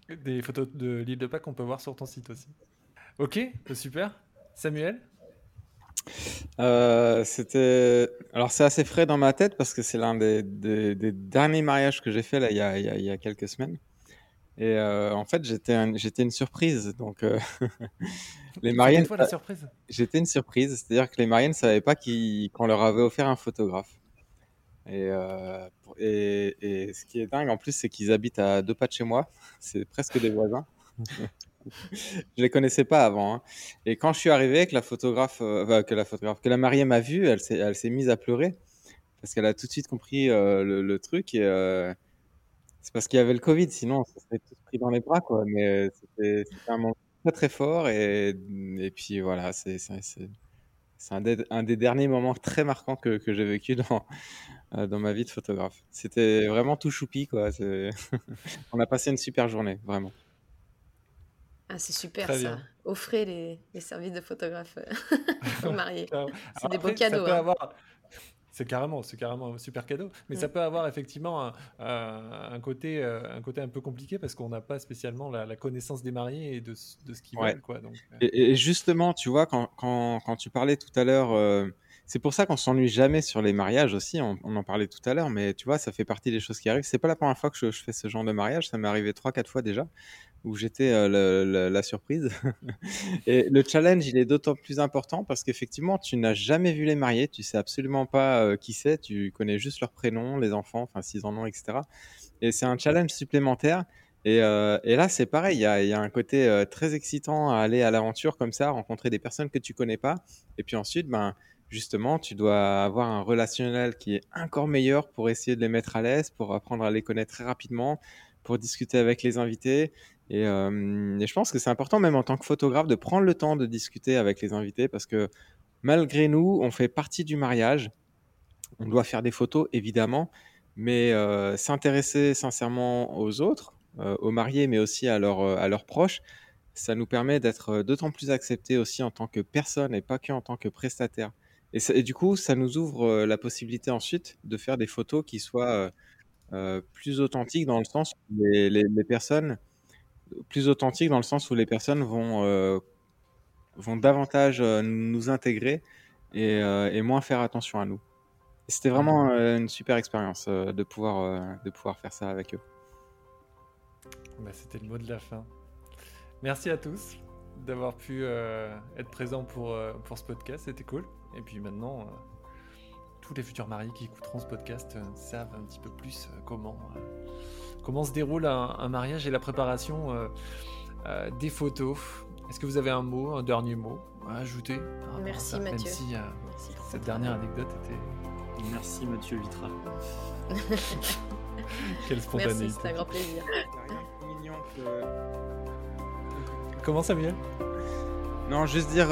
Des photos de l'île de Pâques qu'on peut voir sur ton site aussi. Ok, super. Samuel? Euh, c'était. Alors, c'est assez frais dans ma tête parce que c'est l'un des, des- des derniers mariages que j'ai fait là, il y a, il y a- il y a quelques semaines. Et euh, en fait, j'étais un- une surprise. Donc, euh, les surprise? j'étais une surprise. C'est-à-dire que les mariés ne savaient pas qu'on leur avait offert un photographe. Et, euh, et, et ce qui est dingue en plus, c'est qu'ils habitent à deux pas de chez moi. C'est presque des voisins. Je les connaissais pas avant. hein. Et quand je suis arrivé, que la photographe, euh, enfin, que la photographe, que la mariée m'a vu, elle s'est, elle s'est mise à pleurer parce qu'elle a tout de suite compris euh, le, truc. Euh, c'est parce qu'il y avait le Covid, sinon on se serait tous pris dans les bras, quoi. Mais c'était, c'était un moment très très fort. Et, et puis voilà, c'est, c'est, c'est, c'est un, des, un des derniers moments très marquants que, que j'ai vécu dans, dans ma vie de photographe. C'était vraiment tout choupi, quoi. On a passé une super journée, vraiment. Ah, c'est super Très ça. bien. Offrez les, les services de photographe euh, aux mariés. C'est des beaux après, ça cadeaux. peut hein. avoir- C'est carrément, c'est carrément un super cadeau, mais ça Mm. peut avoir effectivement un, un- un côté, euh, un côté un peu compliqué parce qu'on n'a pas spécialement la, la connaissance des mariés et de, ce- de ce qu'ils Ouais. veulent, quoi. Donc, euh, Et, et justement, tu vois, quand, quand, quand tu parlais tout à l'heure, euh, c'est pour ça qu'on s'ennuie jamais sur les mariages aussi. On, on en parlait tout à l'heure, mais tu vois, ça fait partie des choses qui arrivent. C'est pas la première fois que je, je fais ce genre de mariage. Ça m'est arrivé trois, quatre fois déjà. Où j'étais euh, la surprise. et le challenge, il est d'autant plus important parce qu'effectivement, tu n'as jamais vu les mariés, tu sais absolument pas euh, qui c'est, tu connais juste leur prénom, les enfants, enfin s'ils en ont, etc. Et c'est un challenge supplémentaire. Et, euh, et là, c'est pareil, il y a, y a, un côté très excitant à aller à l'aventure comme ça, rencontrer des personnes que tu connais pas. Et puis ensuite, ben, justement, tu dois avoir un relationnel qui est encore meilleur pour essayer de les mettre à l'aise, pour apprendre à les connaître très rapidement, pour discuter avec les invités. Et, je pense que c'est important, même en tant que photographe, de prendre le temps de discuter avec les invités parce que malgré nous, on fait partie du mariage. On doit faire des photos, évidemment, mais s'intéresser sincèrement aux autres, aux mariés, mais aussi à, leur, à leurs proches, ça nous permet d'être d'autant plus acceptés aussi en tant que personne et pas que en tant que prestataire. Et, du coup, ça nous ouvre la possibilité ensuite de faire des photos qui soient plus authentiques dans le sens où les personnes plus authentique dans le sens où les personnes vont, euh, vont davantage euh, nous intégrer et, euh, et, moins faire attention à nous. C'était vraiment une super expérience de, pouvoir, de pouvoir faire ça avec eux. Bah, C'était le mot de la fin. Merci à tous d'avoir pu être présents pour, pour ce podcast, c'était cool. Et puis maintenant, tous les futurs mariés qui écouteront ce podcast savent un petit peu plus comment comment se déroule un, mariage et la préparation euh, euh, des photos. Est-ce que vous avez un mot, un dernier mot à ajouter Merci Mathieu. Même si euh, cette dernière anecdote était. Merci Mathieu Vitra. Quelle spontanéité. Merci, c'est un grand plaisir. Comment Samuel? Non, juste dire,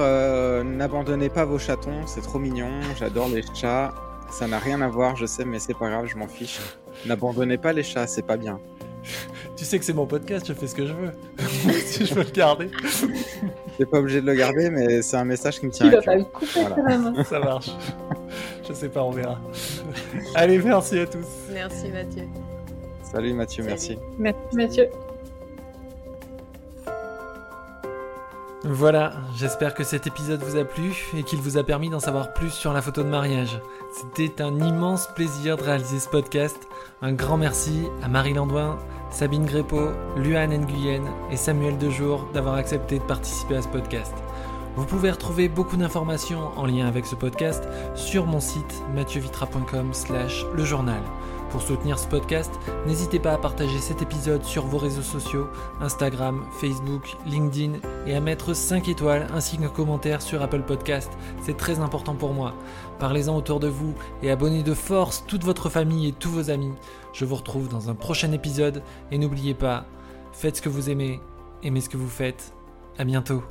n'abandonnez pas vos chatons, c'est trop mignon, j'adore les chats. Ça n'a rien à voir, je sais, mais c'est pas grave, je m'en fiche. N'abandonnez pas les chats, c'est pas bien. Tu sais que c'est mon podcast, je fais ce que je veux. si je veux le garder. T'es pas obligé de le garder, mais c'est un message qui me tient à cœur. pas le couper voilà. Ça marche. Je sais pas, on verra. Allez, merci à tous. Merci Mathieu. Salut Mathieu, Salut. merci. Merci Mathieu. Voilà, j'espère que cet épisode vous a plu et qu'il vous a permis d'en savoir plus sur la photo de mariage. C'était un immense plaisir de réaliser ce podcast. Un grand merci à Marie Landouin, Sabine Grépeau, Luan Nguyen et Samuel Dejour d'avoir accepté de participer à ce podcast. Vous pouvez retrouver beaucoup d'informations en lien avec ce podcast sur mon site mathieuVitra.com slash le journal. Pour soutenir ce podcast, n'hésitez pas à partager cet épisode sur vos réseaux sociaux, Instagram, Facebook, LinkedIn et à mettre 5 étoiles ainsi qu'un commentaire sur Apple Podcast. C'est très important pour moi. Parlez-en autour de vous et abonnez de force toute votre famille et tous vos amis. Je vous retrouve dans un prochain épisode et n'oubliez pas, faites ce que vous aimez, aimez ce que vous faites. À bientôt.